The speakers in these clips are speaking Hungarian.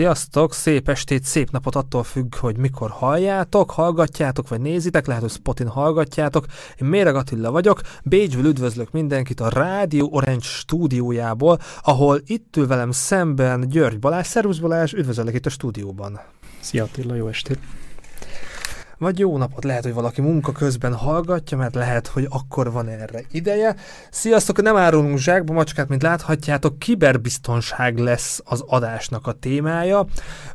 Sziasztok, szép estét, szép napot attól függ, hogy mikor halljátok, hallgatjátok, vagy nézitek, lehet, hogy Spotin hallgatjátok. Én Méreg Attila vagyok, Bécsből üdvözlök mindenkit a Rádió Orange stúdiójából, ahol itt ül velem szemben György Balázs. Szervusz Balázs, üdvözöllek itt a stúdióban. Szia Attila, jó estét! Vagy jó napot, lehet, hogy valaki munka közben hallgatja, mert lehet, hogy akkor van erre ideje. Sziasztok, nem árulunk zsákba macskát, mint láthatjátok, kiberbiztonság lesz az adásnak a témája.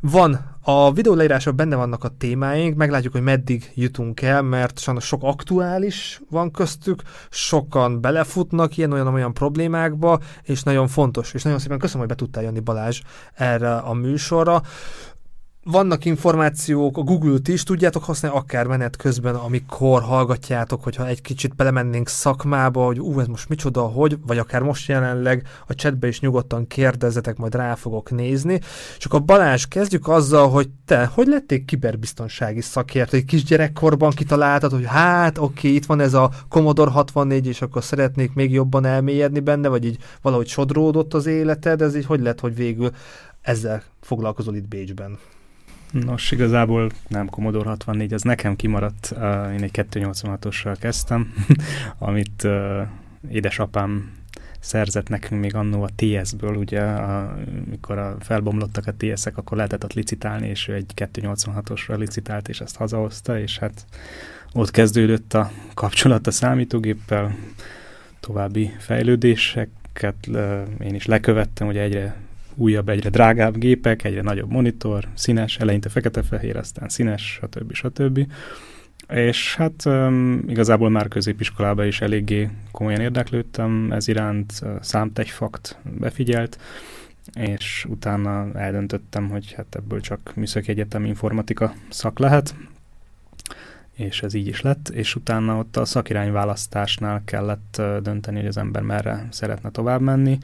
Van a videó leírásban benne vannak a témáink, meglátjuk, hogy meddig jutunk el, mert sajnos sok aktuális van köztük, sokan belefutnak ilyen-olyan-olyan problémákba, és nagyon fontos, és nagyon szépen köszönöm, hogy be tudtál jönni Balázs erre a műsorra vannak információk, a Google-t is tudjátok használni, akár menet közben, amikor hallgatjátok, hogyha egy kicsit belemennénk szakmába, hogy ú, ez most micsoda, hogy, vagy akár most jelenleg a chatbe is nyugodtan kérdezzetek, majd rá fogok nézni. És akkor Balázs, kezdjük azzal, hogy te, hogy lettél kiberbiztonsági szakértő, egy kisgyerekkorban kitaláltad, hogy hát oké, itt van ez a Commodore 64, és akkor szeretnék még jobban elmélyedni benne, vagy így valahogy sodródott az életed, ez így hogy lett, hogy végül ezzel foglalkozol itt Bécsben? Nos, igazából nem Commodore 64, ez nekem kimaradt. Én egy 286-ossal kezdtem, amit édesapám szerzett nekünk még annó a TS-ből, ugye, a, mikor a, felbomlottak a TS-ek, akkor lehetett ott licitálni, és ő egy 286-osra licitált, és ezt hazahozta, és hát ott kezdődött a kapcsolat a számítógéppel, további fejlődéseket én is lekövettem, ugye egyre újabb, egyre drágább gépek, egyre nagyobb monitor, színes, eleinte fekete-fehér, aztán színes, stb. stb. És hát um, igazából már középiskolában is eléggé komolyan érdeklődtem ez iránt, számtechfakt befigyelt, és utána eldöntöttem, hogy hát ebből csak műszaki egyetem informatika szak lehet, és ez így is lett, és utána ott a szakirányválasztásnál kellett dönteni, hogy az ember merre szeretne tovább menni,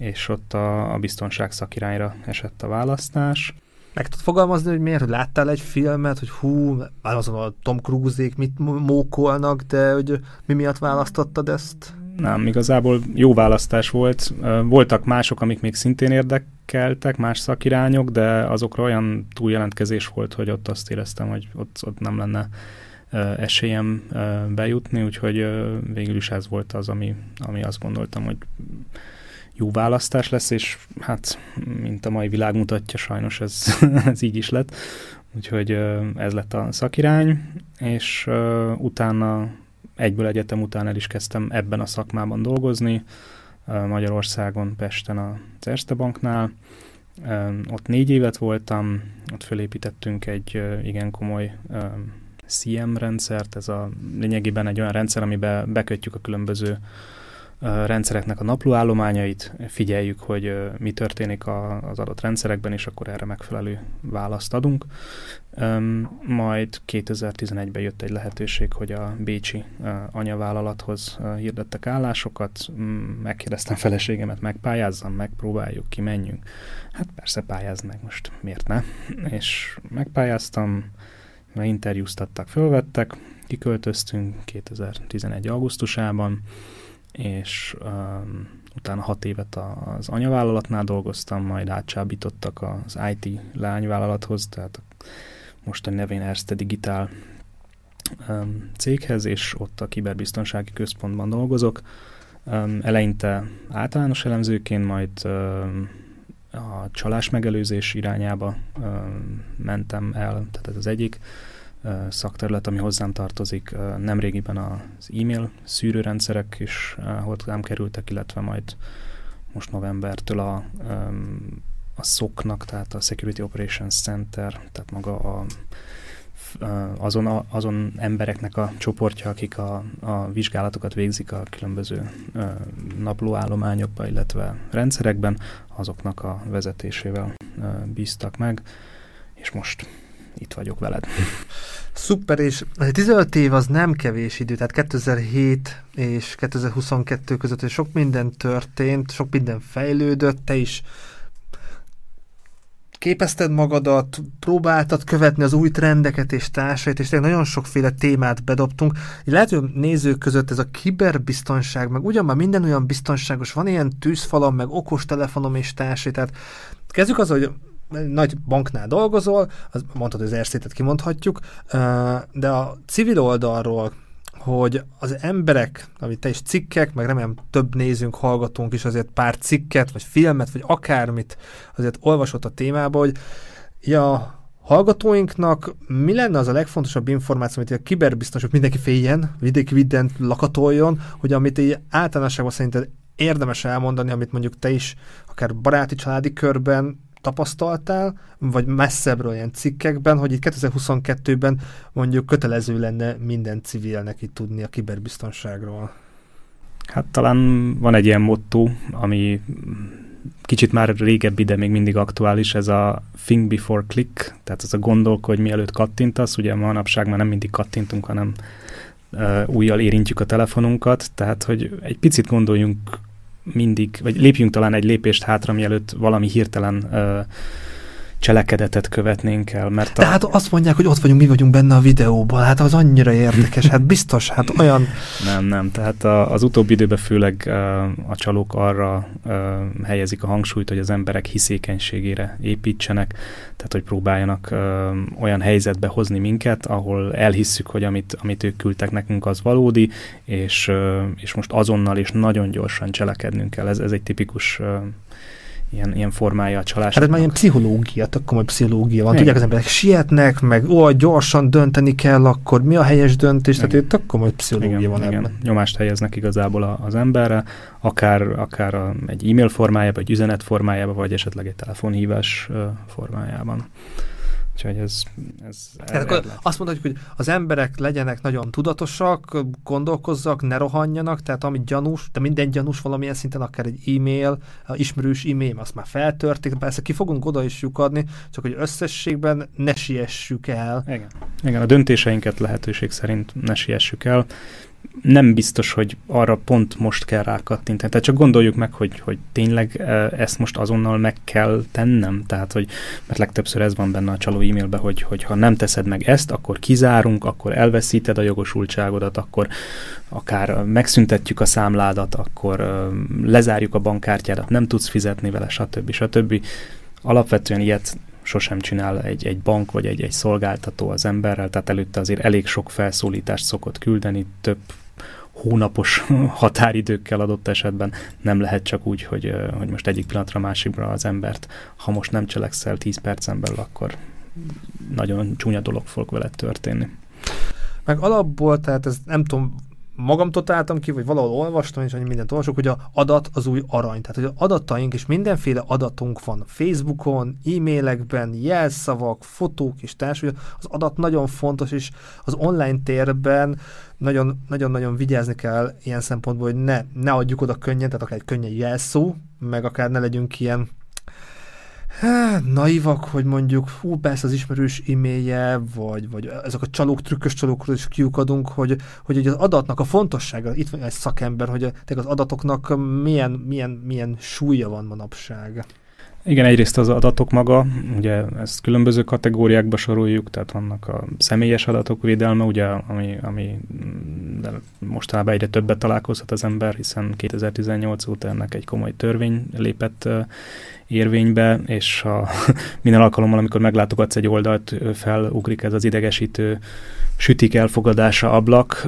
és ott a, a biztonság szakirányra esett a választás. Meg tudod fogalmazni, hogy miért, hogy láttál egy filmet, hogy hú, azon a Tom Cruise-ék mit mókolnak, de hogy mi miatt választottad ezt? Nem, igazából jó választás volt. Voltak mások, amik még szintén érdekeltek, más szakirányok, de azokra olyan túljelentkezés volt, hogy ott azt éreztem, hogy ott, ott nem lenne esélyem bejutni, úgyhogy végül is ez volt az, ami, ami azt gondoltam, hogy jó választás lesz, és hát, mint a mai világ mutatja, sajnos ez, ez így is lett. Úgyhogy ez lett a szakirány, és utána egyből egyetem után el is kezdtem ebben a szakmában dolgozni, Magyarországon, Pesten az Erste Banknál. Ott négy évet voltam, ott fölépítettünk egy igen komoly CM rendszert, ez a lényegében egy olyan rendszer, amiben bekötjük a különböző rendszereknek a naplóállományait, figyeljük, hogy mi történik az adott rendszerekben, és akkor erre megfelelő választ adunk. Majd 2011-ben jött egy lehetőség, hogy a Bécsi anyavállalathoz hirdettek állásokat, megkérdeztem feleségemet, megpályázzam, megpróbáljuk, kimenjünk. Hát persze pályázd meg most, miért ne? És megpályáztam, interjúztattak, fölvettek, kiköltöztünk 2011. augusztusában, és um, utána hat évet az anyavállalatnál dolgoztam, majd átcsábítottak az IT lányvállalathoz, tehát a mostani nevén Erste Digitál um, céghez, és ott a kiberbiztonsági központban dolgozok. Um, eleinte általános elemzőként, majd um, a csalás megelőzés irányába um, mentem el, tehát ez az egyik szakterület, ami hozzám tartozik. Nemrégiben az e-mail szűrőrendszerek is hozzám kerültek, illetve majd most novembertől a, a SOC-nak, tehát a Security Operations Center, tehát maga a azon, azon embereknek a csoportja, akik a, a vizsgálatokat végzik a különböző naplóállományokban, illetve rendszerekben, azoknak a vezetésével bíztak meg, és most itt vagyok veled. Szuper, és 15 év az nem kevés idő, tehát 2007 és 2022 között sok minden történt, sok minden fejlődött, te is képezted magadat, próbáltad követni az új trendeket és társait, és tényleg nagyon sokféle témát bedobtunk. Így lehet, hogy nézők között ez a kiberbiztonság, meg ugyan már minden olyan biztonságos, van ilyen tűzfalam, meg okos telefonom és társai, tehát kezdjük az, hogy nagy banknál dolgozol, az mondtad, hogy az erszétet kimondhatjuk, de a civil oldalról hogy az emberek, amit te is cikkek, meg remélem több nézünk, hallgatunk is azért pár cikket, vagy filmet, vagy akármit azért olvasott a témába, hogy ja, hallgatóinknak mi lenne az a legfontosabb információ, amit a kiberbiztonság mindenki féljen, vidéki vident lakatoljon, hogy amit így általánosságban szerinted érdemes elmondani, amit mondjuk te is akár baráti, családi körben tapasztaltál, vagy messzebbről ilyen cikkekben, hogy itt 2022-ben mondjuk kötelező lenne minden civilnek itt tudni a kiberbiztonságról? Hát talán van egy ilyen motto, ami kicsit már régebbi, de még mindig aktuális, ez a think before click, tehát az a gondolkodj mielőtt kattintasz, ugye manapság már nem mindig kattintunk, hanem újjal érintjük a telefonunkat, tehát hogy egy picit gondoljunk mindig, vagy lépjünk talán egy lépést hátra, mielőtt valami hirtelen uh, cselekedetet követnénk el. Mert a... De hát azt mondják, hogy ott vagyunk, mi vagyunk benne a videóban, hát az annyira érdekes, hát biztos, hát olyan... Nem, nem, tehát a, az utóbbi időben főleg a csalók arra helyezik a hangsúlyt, hogy az emberek hiszékenységére építsenek, tehát hogy próbáljanak olyan helyzetbe hozni minket, ahol elhisszük, hogy amit, amit ők küldtek nekünk, az valódi, és, és most azonnal és nagyon gyorsan cselekednünk kell. Ez, ez egy tipikus ilyen, ilyen formája a csalásnak. Hát ez már ilyen pszichológia, tök komoly pszichológia van. Igen. Tudják, az emberek sietnek, meg ó, gyorsan dönteni kell, akkor mi a helyes döntés? Igen. Tehát tök komoly pszichológia igen, van igen. ebben. Nyomást helyeznek igazából az emberre, akár, akár a, egy e-mail formájában, egy üzenet formájában, vagy esetleg egy telefonhívás formájában. Úgyhogy ez, ez Tehát akkor azt mondhatjuk, hogy az emberek legyenek nagyon tudatosak, gondolkozzak, ne rohanjanak, tehát ami gyanús, de minden gyanús valamilyen szinten, akár egy e-mail, ismerős e-mail, azt már feltörték, persze ki fogunk oda is lyukadni, csak hogy összességben ne siessük el. Igen. Igen, a döntéseinket lehetőség szerint ne siessük el nem biztos, hogy arra pont most kell rákattintani. Tehát csak gondoljuk meg, hogy, hogy tényleg e, ezt most azonnal meg kell tennem. Tehát, hogy mert legtöbbször ez van benne a csaló e-mailbe, hogy, hogy ha nem teszed meg ezt, akkor kizárunk, akkor elveszíted a jogosultságodat, akkor akár megszüntetjük a számládat, akkor e, lezárjuk a bankkártyádat, nem tudsz fizetni vele, stb. stb. Alapvetően ilyet sosem csinál egy, egy bank vagy egy, egy szolgáltató az emberrel, tehát előtte azért elég sok felszólítást szokott küldeni, több hónapos határidőkkel adott esetben nem lehet csak úgy, hogy, hogy most egyik pillanatra másikra az embert, ha most nem cselekszel 10 percen belül, akkor nagyon csúnya dolog fog veled történni. Meg alapból, tehát ez nem tudom, magamtól találtam ki, vagy valahol olvastam, és annyi mindent olvasok, hogy a adat az új arany. Tehát, hogy az adataink, és mindenféle adatunk van Facebookon, e-mailekben, jelszavak, fotók és társ, az adat nagyon fontos, és az online térben nagyon-nagyon vigyázni kell ilyen szempontból, hogy ne, ne adjuk oda könnyen, tehát akár egy könnyen jelszó, meg akár ne legyünk ilyen naivak, hogy mondjuk, hú, persze az ismerős e-mailje, vagy, vagy ezek a csalók, trükkös csalókról is kiukadunk, hogy, hogy az adatnak a fontossága, itt van egy szakember, hogy az adatoknak milyen, milyen, milyen súlya van manapság. Igen, egyrészt az adatok maga, ugye ezt különböző kategóriákba soroljuk, tehát vannak a személyes adatok védelme, ugye, ami, ami de mostanában egyre többet találkozhat az ember, hiszen 2018 óta ennek egy komoly törvény lépett érvénybe, és a, minden alkalommal, amikor meglátogatsz egy oldalt, felugrik ez az idegesítő sütik elfogadása ablak,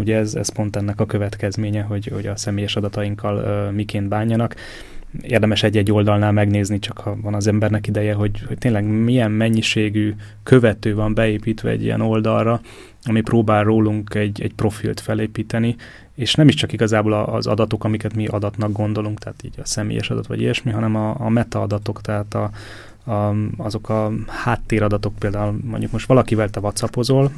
ugye ez, ez pont ennek a következménye, hogy, hogy a személyes adatainkkal miként bánjanak. Érdemes egy-egy oldalnál megnézni, csak ha van az embernek ideje, hogy, hogy tényleg milyen mennyiségű követő van beépítve egy ilyen oldalra, ami próbál rólunk egy, egy profilt felépíteni, és nem is csak igazából az adatok, amiket mi adatnak gondolunk, tehát így a személyes adat vagy ilyesmi, hanem a, a metaadatok, tehát a, a, azok a háttéradatok például, mondjuk most valakivel te whatsappozol,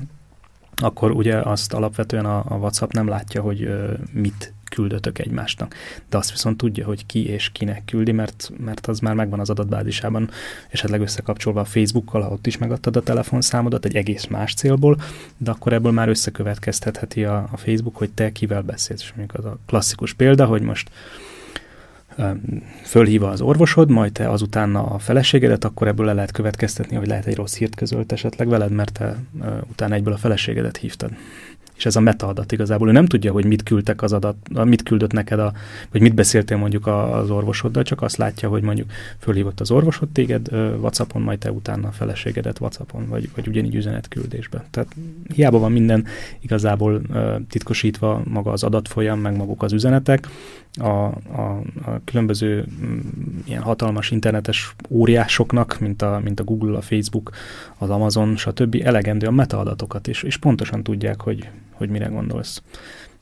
akkor ugye azt alapvetően a, a WhatsApp nem látja, hogy ö, mit küldötök egymásnak. De azt viszont tudja, hogy ki és kinek küldi, mert, mert az már megvan az adatbázisában, esetleg összekapcsolva a Facebookkal, ha ott is megadtad a telefonszámodat egy egész más célból, de akkor ebből már összekövetkeztetheti a, a Facebook, hogy te kivel beszélsz. És mondjuk az a klasszikus példa, hogy most fölhívva az orvosod, majd te azután a feleségedet, akkor ebből le lehet következtetni, hogy lehet egy rossz hírt közölt esetleg veled, mert te utána egyből a feleségedet hívtad és ez a metaadat igazából. Ő nem tudja, hogy mit küldtek az adat, mit küldött neked, a, vagy mit beszéltél mondjuk az orvosoddal, csak azt látja, hogy mondjuk fölhívott az orvosod téged WhatsAppon, majd te utána a feleségedet WhatsAppon, vagy, vagy ugyanígy üzenetküldésben. Tehát hiába van minden igazából titkosítva maga az adatfolyam, meg maguk az üzenetek, a, a, a különböző mm, ilyen hatalmas internetes óriásoknak, mint a, mint a Google, a Facebook, az Amazon, stb. elegendő a metaadatokat, és, és pontosan tudják, hogy, hogy mire gondolsz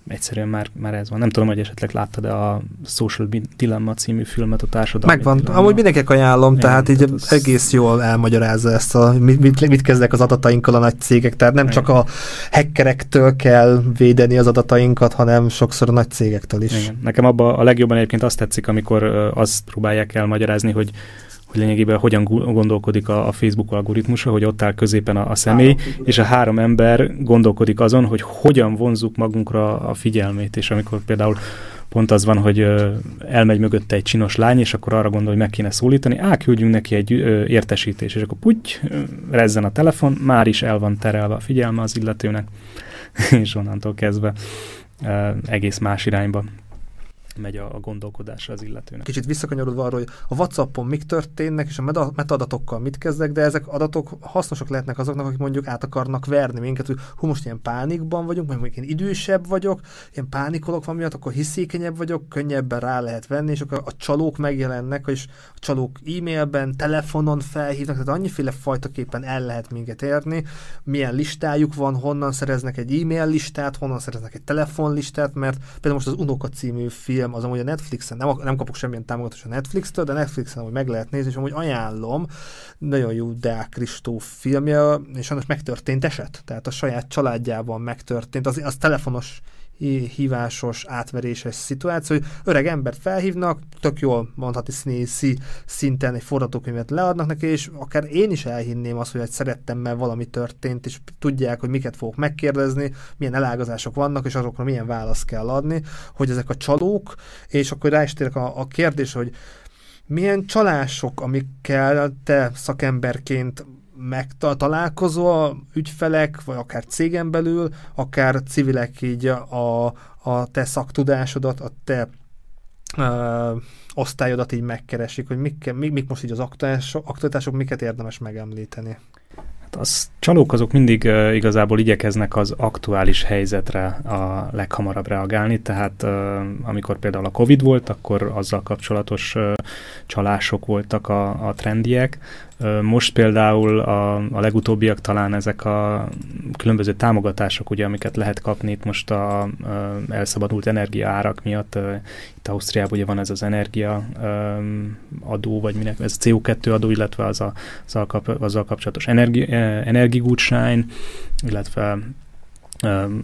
egyszerűen már, már ez van. Nem tudom, hogy esetleg láttad-e a Social Dilemma című filmet a társadalmi Megvan. Dilemma. Amúgy mindenkinek ajánlom, Igen, tehát így az... egész jól elmagyarázza ezt, a, mit, mit, mit kezdek az adatainkkal a nagy cégek, tehát nem Igen. csak a hackerektől kell védeni az adatainkat, hanem sokszor a nagy cégektől is. Igen. Nekem abban a legjobban egyébként azt tetszik, amikor azt próbálják elmagyarázni, hogy hogy lényegében hogyan gondolkodik a, a Facebook algoritmusa, hogy ott áll középen a, a személy, és a három ember gondolkodik azon, hogy hogyan vonzuk magunkra a figyelmét, és amikor például pont az van, hogy elmegy mögötte egy csinos lány, és akkor arra gondol, hogy meg kéne szólítani, á, küldjünk neki egy értesítés, és akkor puty, rezzen a telefon, már is el van terelve a figyelme az illetőnek, és onnantól kezdve egész más irányba megy a, a gondolkodásra az illetőnek. Kicsit visszakanyarodva arról, hogy a WhatsAppon mik történnek, és a metadatokkal mit kezdek, de ezek adatok hasznosak lehetnek azoknak, akik mondjuk át akarnak verni minket, hogy hú, most ilyen pánikban vagyunk, vagy mondjuk én idősebb vagyok, ilyen pánikolok van miatt, akkor hiszékenyebb vagyok, könnyebben rá lehet venni, és akkor a csalók megjelennek, és a csalók e-mailben, telefonon felhívnak, tehát annyiféle fajtaképpen el lehet minket érni, milyen listájuk van, honnan szereznek egy e-mail listát, honnan szereznek egy telefonlistát, mert például most az Unoka című film film, az amúgy a Netflixen, nem, nem kapok semmilyen támogatást a Netflix-től, de Netflixen amúgy meg lehet nézni, és amúgy ajánlom, nagyon jó Deák Kristóf filmje, és sajnos megtörtént eset, tehát a saját családjában megtörtént, az, az telefonos hívásos, átveréses szituáció, hogy öreg embert felhívnak, tök jól mondhatni színészi szinten egy forgatókönyvet leadnak neki, és akár én is elhinném azt, hogy egy szerettem, mert valami történt, és tudják, hogy miket fogok megkérdezni, milyen elágazások vannak, és azokra milyen választ kell adni, hogy ezek a csalók, és akkor rá is térek a, a kérdés, hogy milyen csalások, amikkel te szakemberként megtalálkozol ügyfelek, vagy akár cégen belül, akár civilek így a, a te szaktudásodat, a te ö, osztályodat így megkeresik, hogy mik, mik, mik most így az aktualitások, miket érdemes megemlíteni. Hát az csalók azok mindig uh, igazából igyekeznek az aktuális helyzetre a leghamarabb reagálni, tehát uh, amikor például a Covid volt, akkor azzal kapcsolatos uh, csalások voltak a, a trendiek, most például a, a legutóbbiak talán ezek a különböző támogatások, ugye, amiket lehet kapni itt most a, a elszabadult energiaárak miatt. Itt Ausztriában ugye van ez az energia adó, vagy minek, ez a CO2 adó, illetve az a, azzal, kap, azzal kapcsolatos energi, illetve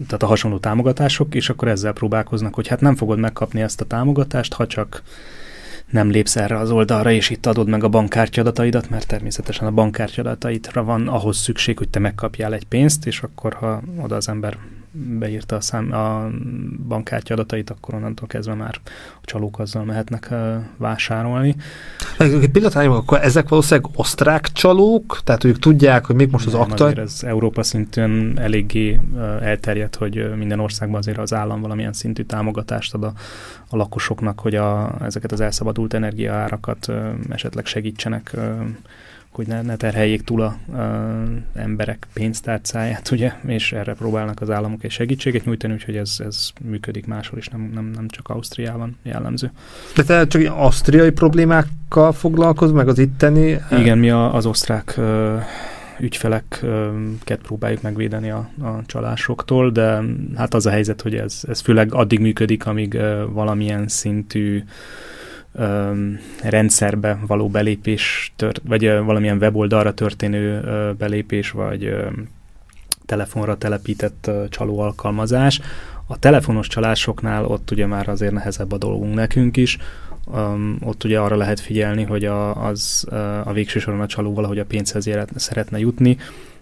tehát a hasonló támogatások, és akkor ezzel próbálkoznak, hogy hát nem fogod megkapni ezt a támogatást, ha csak nem lépsz erre az oldalra, és itt adod meg a bankkártya adataidat, mert természetesen a bankkártya adataidra van ahhoz szükség, hogy te megkapjál egy pénzt, és akkor, ha oda az ember beírta a, szám, a bankkártya adatait, akkor onnantól kezdve már a csalók azzal mehetnek uh, vásárolni. Egy pillanat, akkor ezek valószínűleg osztrák csalók, tehát ők tudják, hogy még most az akta... ez Európa szintűn eléggé uh, elterjedt, hogy minden országban azért az állam valamilyen szintű támogatást ad a, a lakosoknak, hogy a, ezeket az elszabadult energiaárakat uh, esetleg segítsenek hogy ne, ne terheljék túl a, a emberek pénztárcáját, ugye, és erre próbálnak az államok egy segítséget nyújtani, úgyhogy ez, ez működik máshol is, nem, nem, nem csak Ausztriában jellemző. De te csak ausztriai problémákkal foglalkoz, meg az itteni? Igen, mi a, az osztrák ügyfeleket próbáljuk megvédeni a, a csalásoktól, de hát az a helyzet, hogy ez, ez főleg addig működik, amíg valamilyen szintű öm, rendszerbe való belépés, tört, vagy ö, valamilyen weboldalra történő ö, belépés, vagy ö, telefonra telepített ö, csaló alkalmazás. A telefonos csalásoknál ott ugye már azért nehezebb a dolgunk nekünk is, um, ott ugye arra lehet figyelni, hogy a, az a végső soron a csaló valahogy a pénzhez szeretne jutni,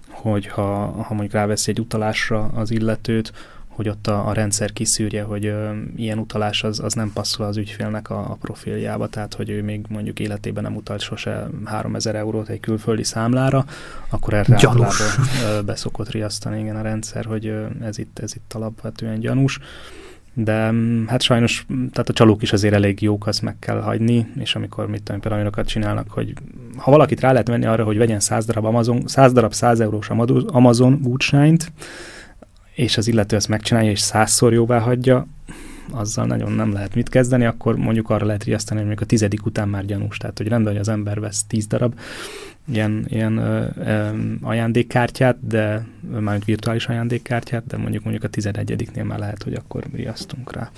hogy ha, ha mondjuk ráveszi egy utalásra az illetőt, hogy ott a, a rendszer kiszűrje, hogy ö, ilyen utalás az, az nem passzol az ügyfélnek a, a profiljába, tehát hogy ő még mondjuk életében nem utalt sose 3000 eurót egy külföldi számlára, akkor erre általában beszokott riasztani igen a rendszer, hogy ö, ez itt, ez itt alapvetően gyanús. De mm, hát sajnos, tehát a csalók is azért elég jók, azt meg kell hagyni, és amikor mit tudom, például olyanokat csinálnak, hogy ha valakit rá lehet venni arra, hogy vegyen 100 darab Amazon, 100 darab 100 eurós Amazon gutsányt, és az illető ezt megcsinálja, és százszor jóvá hagyja, azzal nagyon nem lehet mit kezdeni, akkor mondjuk arra lehet riasztani, hogy mondjuk a tizedik után már gyanús. Tehát, hogy rendben, hogy az ember vesz tíz darab ilyen, ilyen ö, ö, ajándékkártyát, de már virtuális ajándékkártyát, de mondjuk mondjuk a tizenegyediknél már lehet, hogy akkor riasztunk rá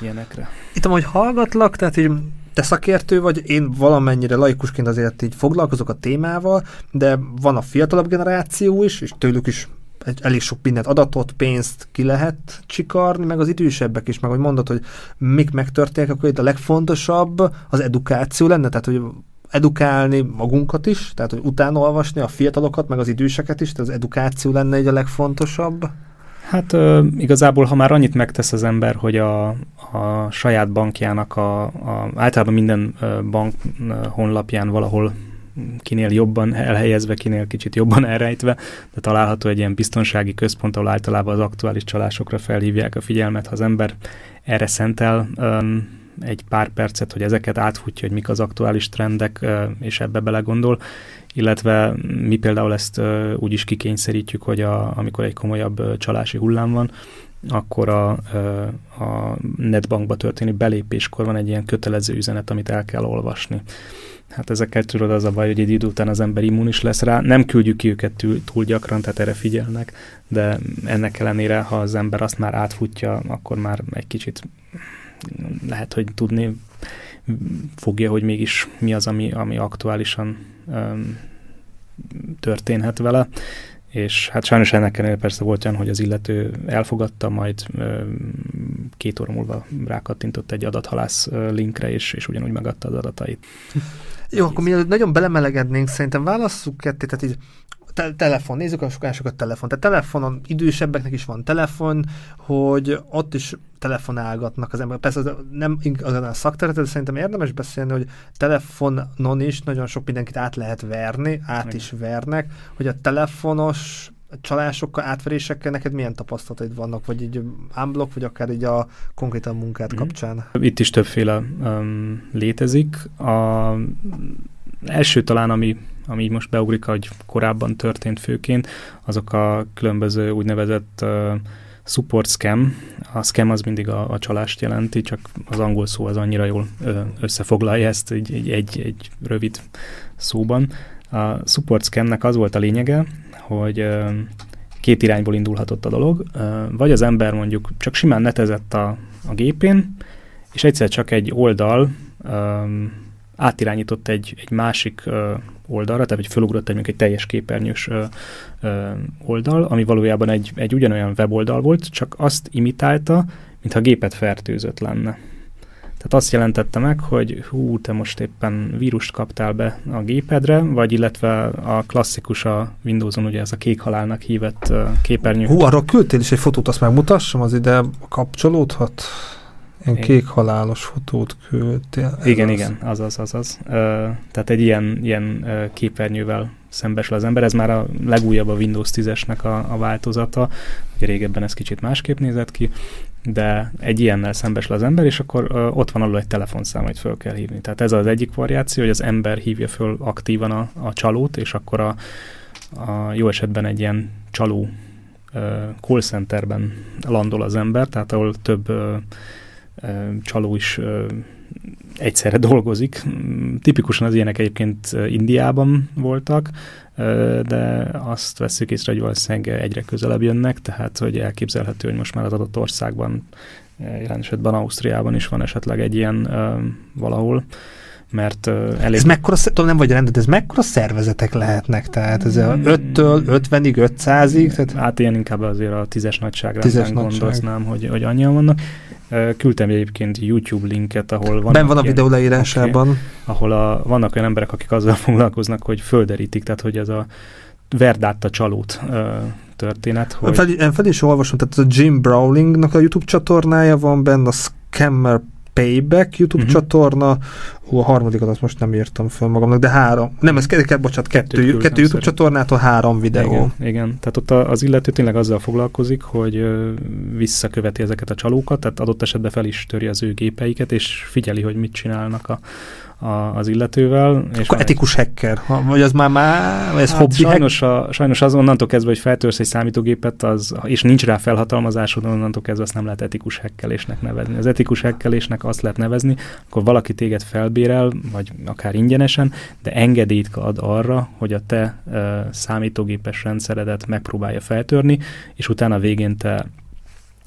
ilyenekre. Itt amúgy hallgatlak, tehát így te szakértő vagy, én valamennyire laikusként azért így foglalkozok a témával, de van a fiatalabb generáció is, és tőlük is elég sok mindent, adatot, pénzt ki lehet csikarni, meg az idősebbek is, meg hogy mondod, hogy mik megtörténnek, akkor itt a legfontosabb az edukáció lenne, tehát hogy edukálni magunkat is, tehát hogy utána a fiatalokat, meg az időseket is, tehát az edukáció lenne egy a legfontosabb. Hát ö, igazából, ha már annyit megtesz az ember, hogy a, a saját bankjának, a, a, általában minden bank honlapján valahol kinél jobban elhelyezve, kinél kicsit jobban elrejtve, de található egy ilyen biztonsági központ, ahol általában az aktuális csalásokra felhívják a figyelmet, ha az ember erre szentel um, egy pár percet, hogy ezeket átfutja, hogy mik az aktuális trendek, és ebbe belegondol, illetve mi például ezt úgy is kikényszerítjük, hogy a, amikor egy komolyabb csalási hullám van, akkor a, a netbankba történő belépéskor van egy ilyen kötelező üzenet, amit el kell olvasni. Hát ezekkel tudod az a baj, hogy egy idő után az ember immunis lesz rá. Nem küldjük ki őket túl, túl gyakran, tehát erre figyelnek, de ennek ellenére, ha az ember azt már átfutja, akkor már egy kicsit lehet, hogy tudni fogja, hogy mégis mi az, ami, ami aktuálisan um, történhet vele és hát sajnos ennek ellenére persze volt olyan, hogy az illető elfogadta, majd két óra múlva rákattintott egy adathalász linkre, és, és ugyanúgy megadta az adatait. Jó, akkor mielőtt nagyon belemelegednénk, szerintem válasszuk ketté, tehát így te- telefon, nézzük a sokásokat telefon. Tehát telefonon, idősebbeknek is van telefon, hogy ott is telefonálgatnak az emberek. Persze az nem az a szakterület, de szerintem érdemes beszélni, hogy telefonon is nagyon sok mindenkit át lehet verni, át Igen. is vernek, hogy a telefonos csalásokkal, átverésekkel neked milyen tapasztalataid vannak, vagy így unblock, vagy akár így a konkrétan munkát mm. kapcsán? Itt is többféle um, létezik. A első talán, ami, ami így most beugrik, hogy korábban történt főként, azok a különböző úgynevezett uh, support scam. A scam az mindig a, a csalást jelenti, csak az angol szó az annyira jól összefoglalja ezt egy, egy, egy, egy rövid szóban. A support scamnek az volt a lényege, hogy ö, két irányból indulhatott a dolog. Ö, vagy az ember mondjuk csak simán netezett a, a gépén, és egyszer csak egy oldal ö, átirányított egy, egy másik ö, oldalra, tehát hogy felugrott egy, egy teljes képernyős ö, ö, oldal, ami valójában egy, egy ugyanolyan weboldal volt, csak azt imitálta, mintha a gépet fertőzött lenne. Tehát azt jelentette meg, hogy hú, te most éppen vírust kaptál be a gépedre, vagy illetve a klasszikus a Windows-on, ugye ez a kék halálnak hívett képernyő. Hú, arra küldtél is egy fotót, azt megmutassam, az ide kapcsolódhat? Ilyen kék halálos fotót küldtél. Igen, az. igen, az az, az, az. Uh, tehát egy ilyen, ilyen képernyővel szembesül az ember. Ez már a legújabb a Windows 10-esnek a, a változata. Ugye régebben ez kicsit másképp nézett ki, de egy ilyennel szembesül az ember, és akkor uh, ott van alul egy telefonszám, amit föl kell hívni. Tehát ez az egyik variáció, hogy az ember hívja föl aktívan a, a csalót, és akkor a, a jó esetben egy ilyen csaló call centerben landol az ember, tehát ahol több csaló is egyszerre dolgozik. Tipikusan az ilyenek egyébként Indiában voltak, de azt veszük észre, hogy valószínűleg egyre közelebb jönnek, tehát hogy elképzelhető, hogy most már az adott országban, jelen esetben Ausztriában is van esetleg egy ilyen valahol, mert uh, elég... Ez mekkora, tudom, nem vagy rended, ez mekkora szervezetek lehetnek? Tehát ez a 5-től 50-ig, 500-ig? Tehát... Hát ilyen inkább azért a tízes nagyságra tízes nagyság. gondolnám, hogy, hogy annyian vannak. Küldtem egyébként YouTube linket, ahol van. Ben van a videó leírásában. Okay, ahol a, vannak olyan emberek, akik azzal foglalkoznak, hogy földerítik, tehát hogy ez a verd át a csalót történet. Hogy... Fel, fel is olvasom, tehát a Jim Browlingnak a YouTube csatornája van benne, a Scammer Payback YouTube uh-huh. csatorna, Hú, a harmadikat azt most nem írtam fel magamnak, de három. Nem, ez kettő, bocsánat, kettő, kettő, YouTube csatornától három videó. Igen, igen, tehát ott az illető tényleg azzal foglalkozik, hogy visszaköveti ezeket a csalókat, tehát adott esetben fel is töri az ő gépeiket, és figyeli, hogy mit csinálnak a, a, az illetővel. És Akkor etikus hacker, vagy az már, már ez hát hobbi sajnos, a, sajnos az onnantól kezdve, hogy feltörsz egy számítógépet, az, és nincs rá felhatalmazásod, onnantól kezdve azt nem lehet etikus hekkelésnek nevezni. Az etikus hekkelésnek azt lehet nevezni, akkor valaki téged felbérel, vagy akár ingyenesen, de engedélyt ad arra, hogy a te uh, számítógépes rendszeredet megpróbálja feltörni, és utána végén te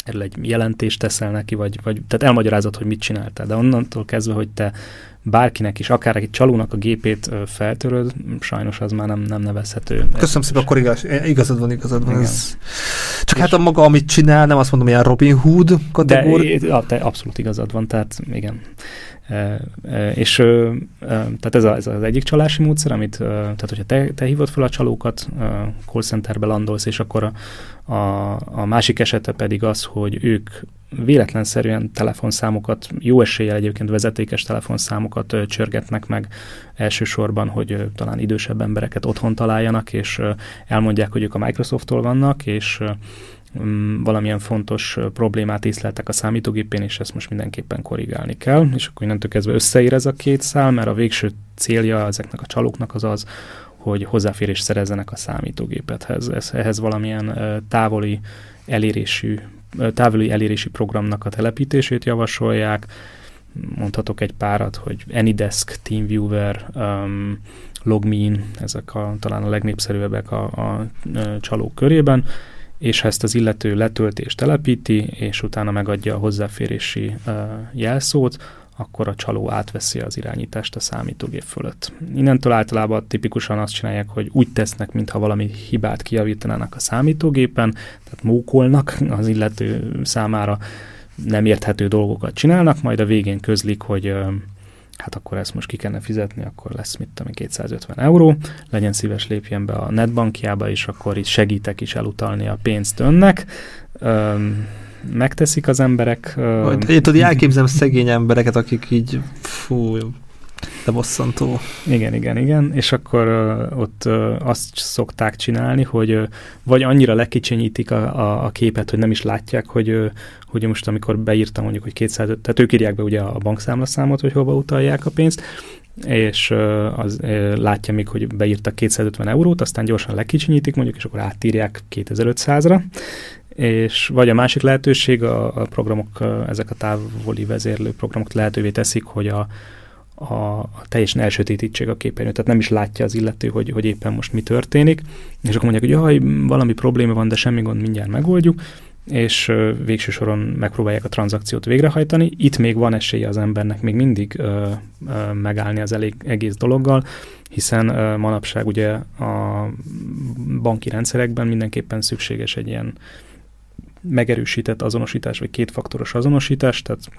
erről egy jelentést teszel neki, vagy, vagy tehát elmagyarázod, hogy mit csináltál. De onnantól kezdve, hogy te bárkinek is, akár egy csalónak a gépét feltöröd, sajnos az már nem, nem nevezhető. Köszönöm szépen, akkor igaz, igazad van, igazad van. Ez. Csak és hát a maga, amit csinál, nem azt mondom, ilyen Robin Hood kategória. De, de abszolút igazad van, tehát igen. És tehát ez, a, ez az egyik csalási módszer, amit, tehát hogyha te, te hívod fel a csalókat, call centerbe landolsz, és akkor a, a, a másik esete pedig az, hogy ők véletlenszerűen telefonszámokat, jó eséllyel egyébként vezetékes telefonszámokat csörgetnek meg elsősorban, hogy talán idősebb embereket otthon találjanak, és elmondják, hogy ők a Microsofttól vannak, és valamilyen fontos problémát észleltek a számítógépén, és ezt most mindenképpen korrigálni kell, és akkor innentől kezdve összeér ez a két szál, mert a végső célja ezeknek a csalóknak az az, hogy hozzáférés szerezzenek a számítógépethez. Ez, ehhez valamilyen távoli elérésű távoli elérési programnak a telepítését javasolják. Mondhatok egy párat, hogy Anydesk, TeamViewer, um, Logmein, ezek a, talán a legnépszerűbbek a, a, a csalók körében, és ha ezt az illető letöltést telepíti, és utána megadja a hozzáférési uh, jelszót, akkor a csaló átveszi az irányítást a számítógép fölött. Innentől általában tipikusan azt csinálják, hogy úgy tesznek, mintha valami hibát kijavítanának a számítógépen, tehát mókolnak az illető számára nem érthető dolgokat csinálnak, majd a végén közlik, hogy hát akkor ezt most ki kellene fizetni, akkor lesz mit tudom 250 euró, legyen szíves lépjen be a netbankjába, és akkor itt segítek is elutalni a pénzt önnek megteszik az emberek. Majd, én tudod, elképzelem szegény embereket, akik így, fú, de bosszantó. Igen, igen, igen, és akkor ott azt szokták csinálni, hogy vagy annyira lekicsinyítik a, a, a képet, hogy nem is látják, hogy, hogy most amikor beírtam mondjuk, hogy 205, tehát ők írják be ugye a bankszámlaszámot, hogy hova utalják a pénzt, és az látja még, hogy beírtak 250 eurót, aztán gyorsan lekicsinyítik mondjuk, és akkor átírják 2500-ra, és vagy a másik lehetőség, a, a programok, ezek a távoli vezérlő programok lehetővé teszik, hogy a, a, teljesen elsötétítsék a képernyőt, tehát nem is látja az illető, hogy, hogy éppen most mi történik, és akkor mondják, hogy jaj, valami probléma van, de semmi gond, mindjárt megoldjuk, és végső soron megpróbálják a tranzakciót végrehajtani. Itt még van esélye az embernek még mindig ö, ö, megállni az elég, egész dologgal, hiszen ö, manapság ugye a banki rendszerekben mindenképpen szükséges egy ilyen megerősített azonosítás, vagy kétfaktoros azonosítás, tehát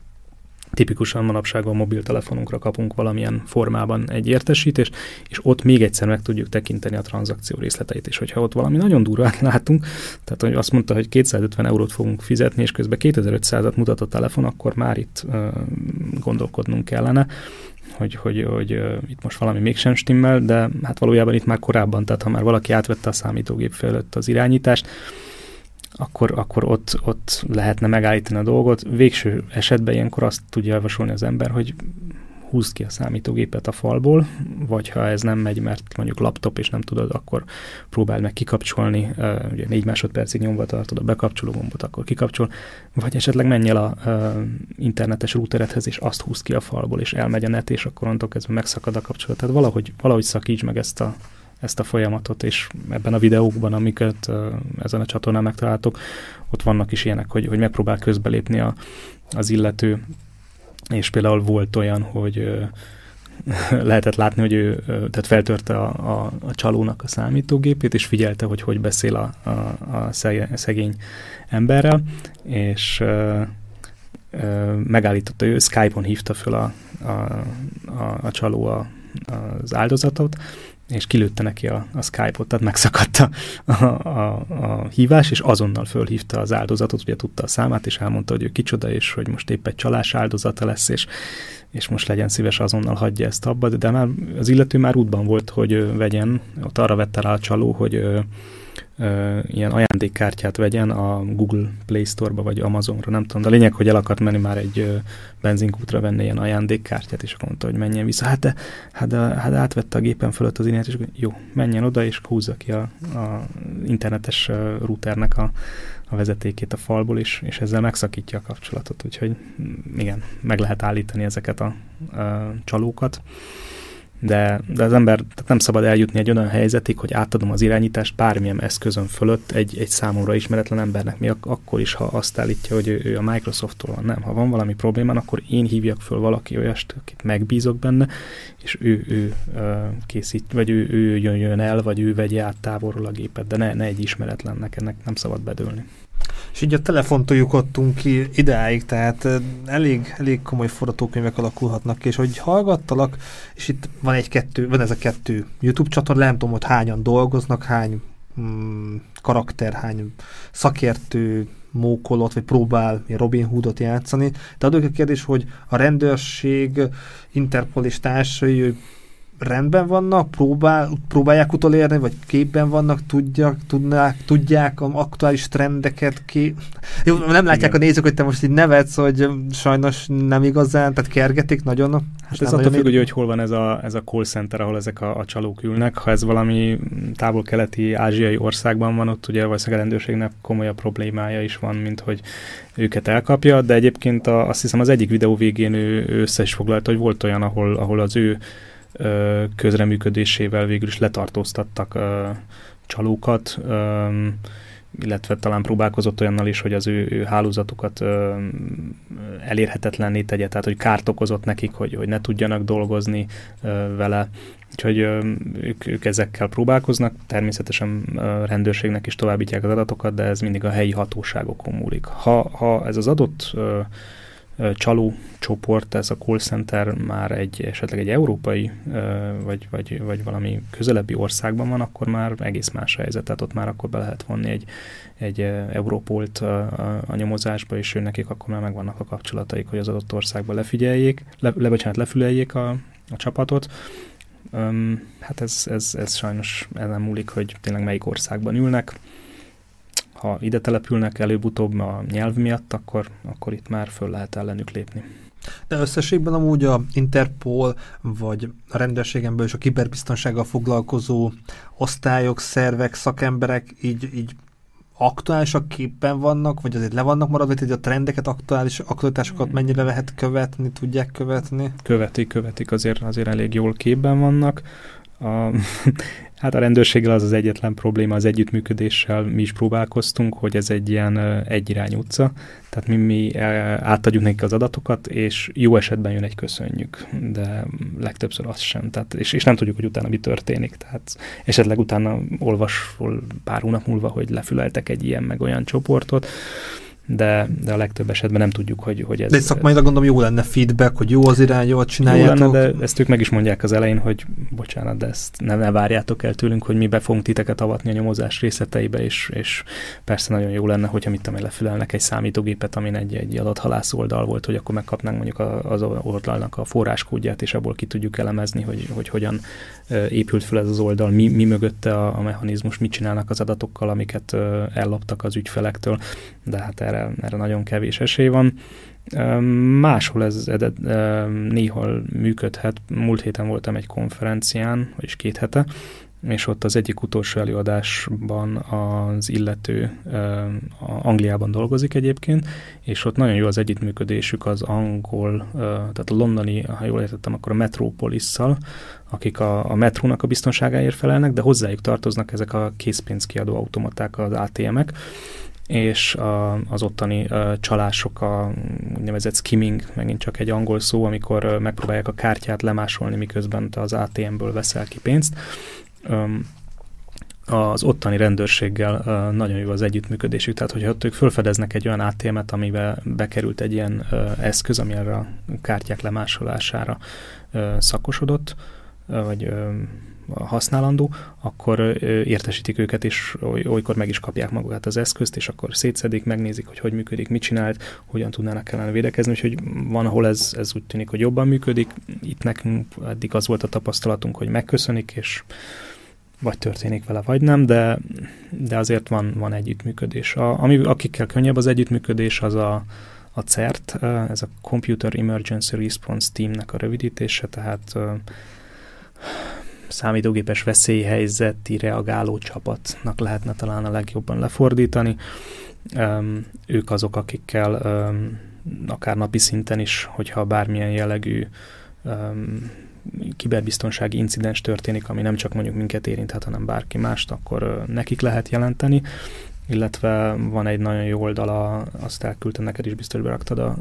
tipikusan manapság a mobiltelefonunkra kapunk valamilyen formában egy értesítést, és ott még egyszer meg tudjuk tekinteni a tranzakció részleteit, és hogyha ott valami nagyon durvát látunk, tehát hogy azt mondta, hogy 250 eurót fogunk fizetni, és közben 2500-at mutat a telefon, akkor már itt uh, gondolkodnunk kellene, hogy, hogy, hogy uh, itt most valami mégsem stimmel, de hát valójában itt már korábban, tehát ha már valaki átvette a számítógép fölött az irányítást, akkor, akkor ott, ott lehetne megállítani a dolgot. Végső esetben ilyenkor azt tudja javasolni az ember, hogy húzd ki a számítógépet a falból, vagy ha ez nem megy, mert mondjuk laptop és nem tudod, akkor próbáld meg kikapcsolni, ugye négy másodpercig nyomva tartod a bekapcsoló gombot, akkor kikapcsol, vagy esetleg menj el a internetes routeredhez, és azt húz ki a falból, és elmegy a net, és akkor onnantól kezdve megszakad a kapcsolat. Tehát valahogy, valahogy szakíts meg ezt a, ezt a folyamatot, és ebben a videókban, amiket ezen a csatornán megtaláltok, ott vannak is ilyenek, hogy, hogy megpróbál közbelépni a, az illető, és például volt olyan, hogy lehetett látni, hogy ő tehát feltörte a, a, a csalónak a számítógépét, és figyelte, hogy hogy beszél a, a, a szegény emberrel, és ö, ö, megállította ő, Skype-on hívta föl a, a, a, a csaló a, az áldozatot, és kilőtte neki a, a Skype-ot, tehát megszakadt a, a, a hívás, és azonnal fölhívta az áldozatot, ugye tudta a számát, és elmondta, hogy ő kicsoda, és hogy most épp egy csalás áldozata lesz, és, és most legyen szíves azonnal hagyja ezt abba, de már az illető már útban volt, hogy vegyen, ott arra vette rá a csaló, hogy ilyen ajándékkártyát vegyen a Google Play Store-ba vagy Amazonra, nem tudom, de a lényeg, hogy el akart menni már egy benzinkútra venni ilyen ajándékkártyát, és akkor mondta, hogy menjen vissza. Hát, de, hát, de, hát átvette a gépen fölött az inet, és jó, menjen oda, és húzza ki a, a internetes routernek a, a vezetékét a falból, és, és ezzel megszakítja a kapcsolatot. Úgyhogy mm, igen, meg lehet állítani ezeket a, a csalókat de, de az ember tehát nem szabad eljutni egy olyan helyzetig, hogy átadom az irányítást bármilyen eszközön fölött egy, egy számomra ismeretlen embernek, mi ak- akkor is, ha azt állítja, hogy ő, ő a Microsofttól van. Nem, ha van valami problémán, akkor én hívjak föl valaki olyast, akit megbízok benne, és ő, ő ő készít, vagy ő, ő jön, jön el, vagy ő vegye át távolról a gépet, de ne, ne egy ismeretlennek, ennek nem szabad bedőlni. És így a telefontól lyukadtunk ki ideáig, tehát elég, elég komoly forgatókönyvek alakulhatnak és hogy hallgattalak, és itt van egy-kettő, van ez a kettő YouTube csatorna, nem tudom, hogy hányan dolgoznak, hány mm, karakter, hány szakértő mókolott, vagy próbál Robin Hoodot játszani. De adok a kérdés, hogy a rendőrség, Interpol és társai, rendben vannak, próbál, próbálják utolérni, vagy képben vannak, tudják, tudnák, tudják a aktuális trendeket ki. Jó, nem látják Igen. a nézők, hogy te most így nevetsz, hogy sajnos nem igazán, tehát kergetik nagyon. Hát ez attól függ, hogy hol van ez a, ez a call center, ahol ezek a, a csalók ülnek. Ha ez valami távol-keleti, ázsiai országban van, ott ugye valószínűleg a rendőrségnek komolyabb problémája is van, mint hogy őket elkapja, de egyébként a, azt hiszem az egyik videó végén ő, ő össze is foglalta, hogy volt olyan, ahol, ahol az ő közreműködésével végül is letartóztattak csalókat, illetve talán próbálkozott olyannal is, hogy az ő, ő hálózatukat elérhetetlenné tegye, tehát hogy kárt okozott nekik, hogy, hogy ne tudjanak dolgozni vele. Úgyhogy ö, ők, ők ezekkel próbálkoznak, természetesen rendőrségnek is továbbítják az adatokat, de ez mindig a helyi hatóságokon múlik. Ha, ha ez az adott ö, csaló csoport, ez a call center már egy esetleg egy európai vagy, vagy, vagy valami közelebbi országban van, akkor már egész más a helyzet. Tehát ott már akkor be lehet vonni egy, egy Európolt a, a nyomozásba, és ő nekik akkor már megvannak a kapcsolataik, hogy az adott országba lefigyeljék, le, le lefüleljék a, a csapatot. Um, hát ez, ez, ez sajnos ezen múlik, hogy tényleg melyik országban ülnek ha ide települnek előbb-utóbb a nyelv miatt, akkor, akkor itt már föl lehet ellenük lépni. De összességben amúgy a Interpol, vagy a rendőrségenből és a kiberbiztonsággal foglalkozó osztályok, szervek, szakemberek így, így aktuálisak képen vannak, vagy azért le vannak maradva, hogy a trendeket, aktuális aktualitásokat mennyire lehet követni, tudják követni? Követik, követik, azért, azért elég jól képben vannak. A, Hát a rendőrséggel az az egyetlen probléma az együttműködéssel. Mi is próbálkoztunk, hogy ez egy ilyen egyirány utca, tehát mi, mi átadjuk nekik az adatokat, és jó esetben jön egy köszönjük, de legtöbbször az sem. Tehát, és, és nem tudjuk, hogy utána mi történik. Tehát esetleg utána olvasol pár hónap múlva, hogy lefüleltek egy ilyen meg olyan csoportot, de, de a legtöbb esetben nem tudjuk, hogy, hogy ez... De szakmailag gondolom jó lenne feedback, hogy jó az irány, jól csináljátok. Jó lenne, de ezt ők meg is mondják az elején, hogy bocsánat, de ezt ne, ne várjátok el tőlünk, hogy mi be fogunk titeket avatni a nyomozás részleteibe, és, és persze nagyon jó lenne, hogyha mit tudom, lefülelnek egy számítógépet, amin egy, egy adathalász oldal volt, hogy akkor megkapnánk mondjuk az oldalnak a forráskódját, és abból ki tudjuk elemezni, hogy, hogy hogyan épült fel ez az oldal, mi, mi mögötte a, a mechanizmus, mit csinálnak az adatokkal, amiket elloptak az ügyfelektől, de hát erre, erre nagyon kevés esély van. Máshol ez néhol működhet. Múlt héten voltam egy konferencián, vagyis két hete, és ott az egyik utolsó előadásban az illető Angliában dolgozik egyébként, és ott nagyon jó az együttműködésük az angol, tehát a londoni, ha jól értettem, akkor a Metropolis-szal, akik a, a metrónak a biztonságáért felelnek, de hozzájuk tartoznak ezek a készpénzkiadó automaták, az ATM-ek, és a, az ottani a, csalások, a úgynevezett skimming, megint csak egy angol szó, amikor megpróbálják a kártyát lemásolni, miközben te az ATM-ből veszel ki pénzt. Um, az ottani rendőrséggel uh, nagyon jó az együttműködésük, tehát hogyha ők felfedeznek egy olyan ATM-et, amiben bekerült egy ilyen uh, eszköz, ami erre a kártyák lemásolására uh, szakosodott, vagy használandó, akkor értesítik őket, és olykor meg is kapják magukat az eszközt, és akkor szétszedik, megnézik, hogy hogy működik, mit csinált, hogyan tudnának kellene védekezni, úgyhogy van, ahol ez, ez úgy tűnik, hogy jobban működik. Itt nekünk eddig az volt a tapasztalatunk, hogy megköszönik, és vagy történik vele, vagy nem, de, de azért van, van együttműködés. A, ami, akikkel könnyebb az együttműködés, az a, a CERT, ez a Computer Emergency Response Teamnek a rövidítése, tehát számítógépes veszélyhelyzeti reagáló csapatnak lehetne talán a legjobban lefordítani. Um, ők azok, akikkel um, akár napi szinten is, hogyha bármilyen jellegű um, kiberbiztonsági incidens történik, ami nem csak mondjuk minket érinthet, hanem bárki mást, akkor uh, nekik lehet jelenteni illetve van egy nagyon jó oldala, azt elküldtem neked is, biztos beraktad a,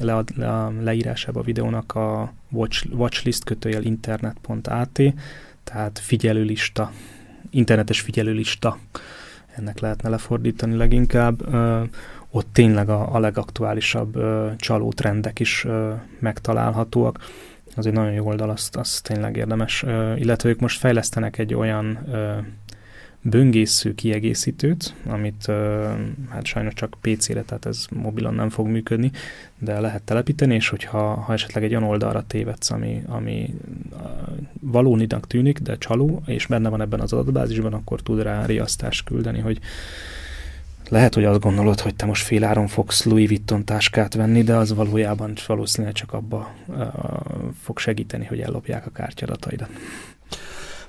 le, a leírásába a videónak a watch, watchlist kötőjel internet.at, tehát figyelőlista, internetes figyelőlista, ennek lehetne lefordítani leginkább. Ott tényleg a, a legaktuálisabb ö, csalótrendek is megtalálhatóak. Az egy nagyon jó oldal, azt, azt tényleg érdemes. Ö, illetve ők most fejlesztenek egy olyan böngésző kiegészítőt, amit hát sajnos csak PC-re, tehát ez mobilon nem fog működni, de lehet telepíteni, és hogyha ha esetleg egy olyan oldalra tévedsz, ami, ami valóninak tűnik, de csaló, és benne van ebben az adatbázisban, akkor tud rá riasztást küldeni, hogy lehet, hogy azt gondolod, hogy te most féláron fogsz Louis Vuitton táskát venni, de az valójában valószínűleg csak abba uh, fog segíteni, hogy ellopják a kártyadataidat.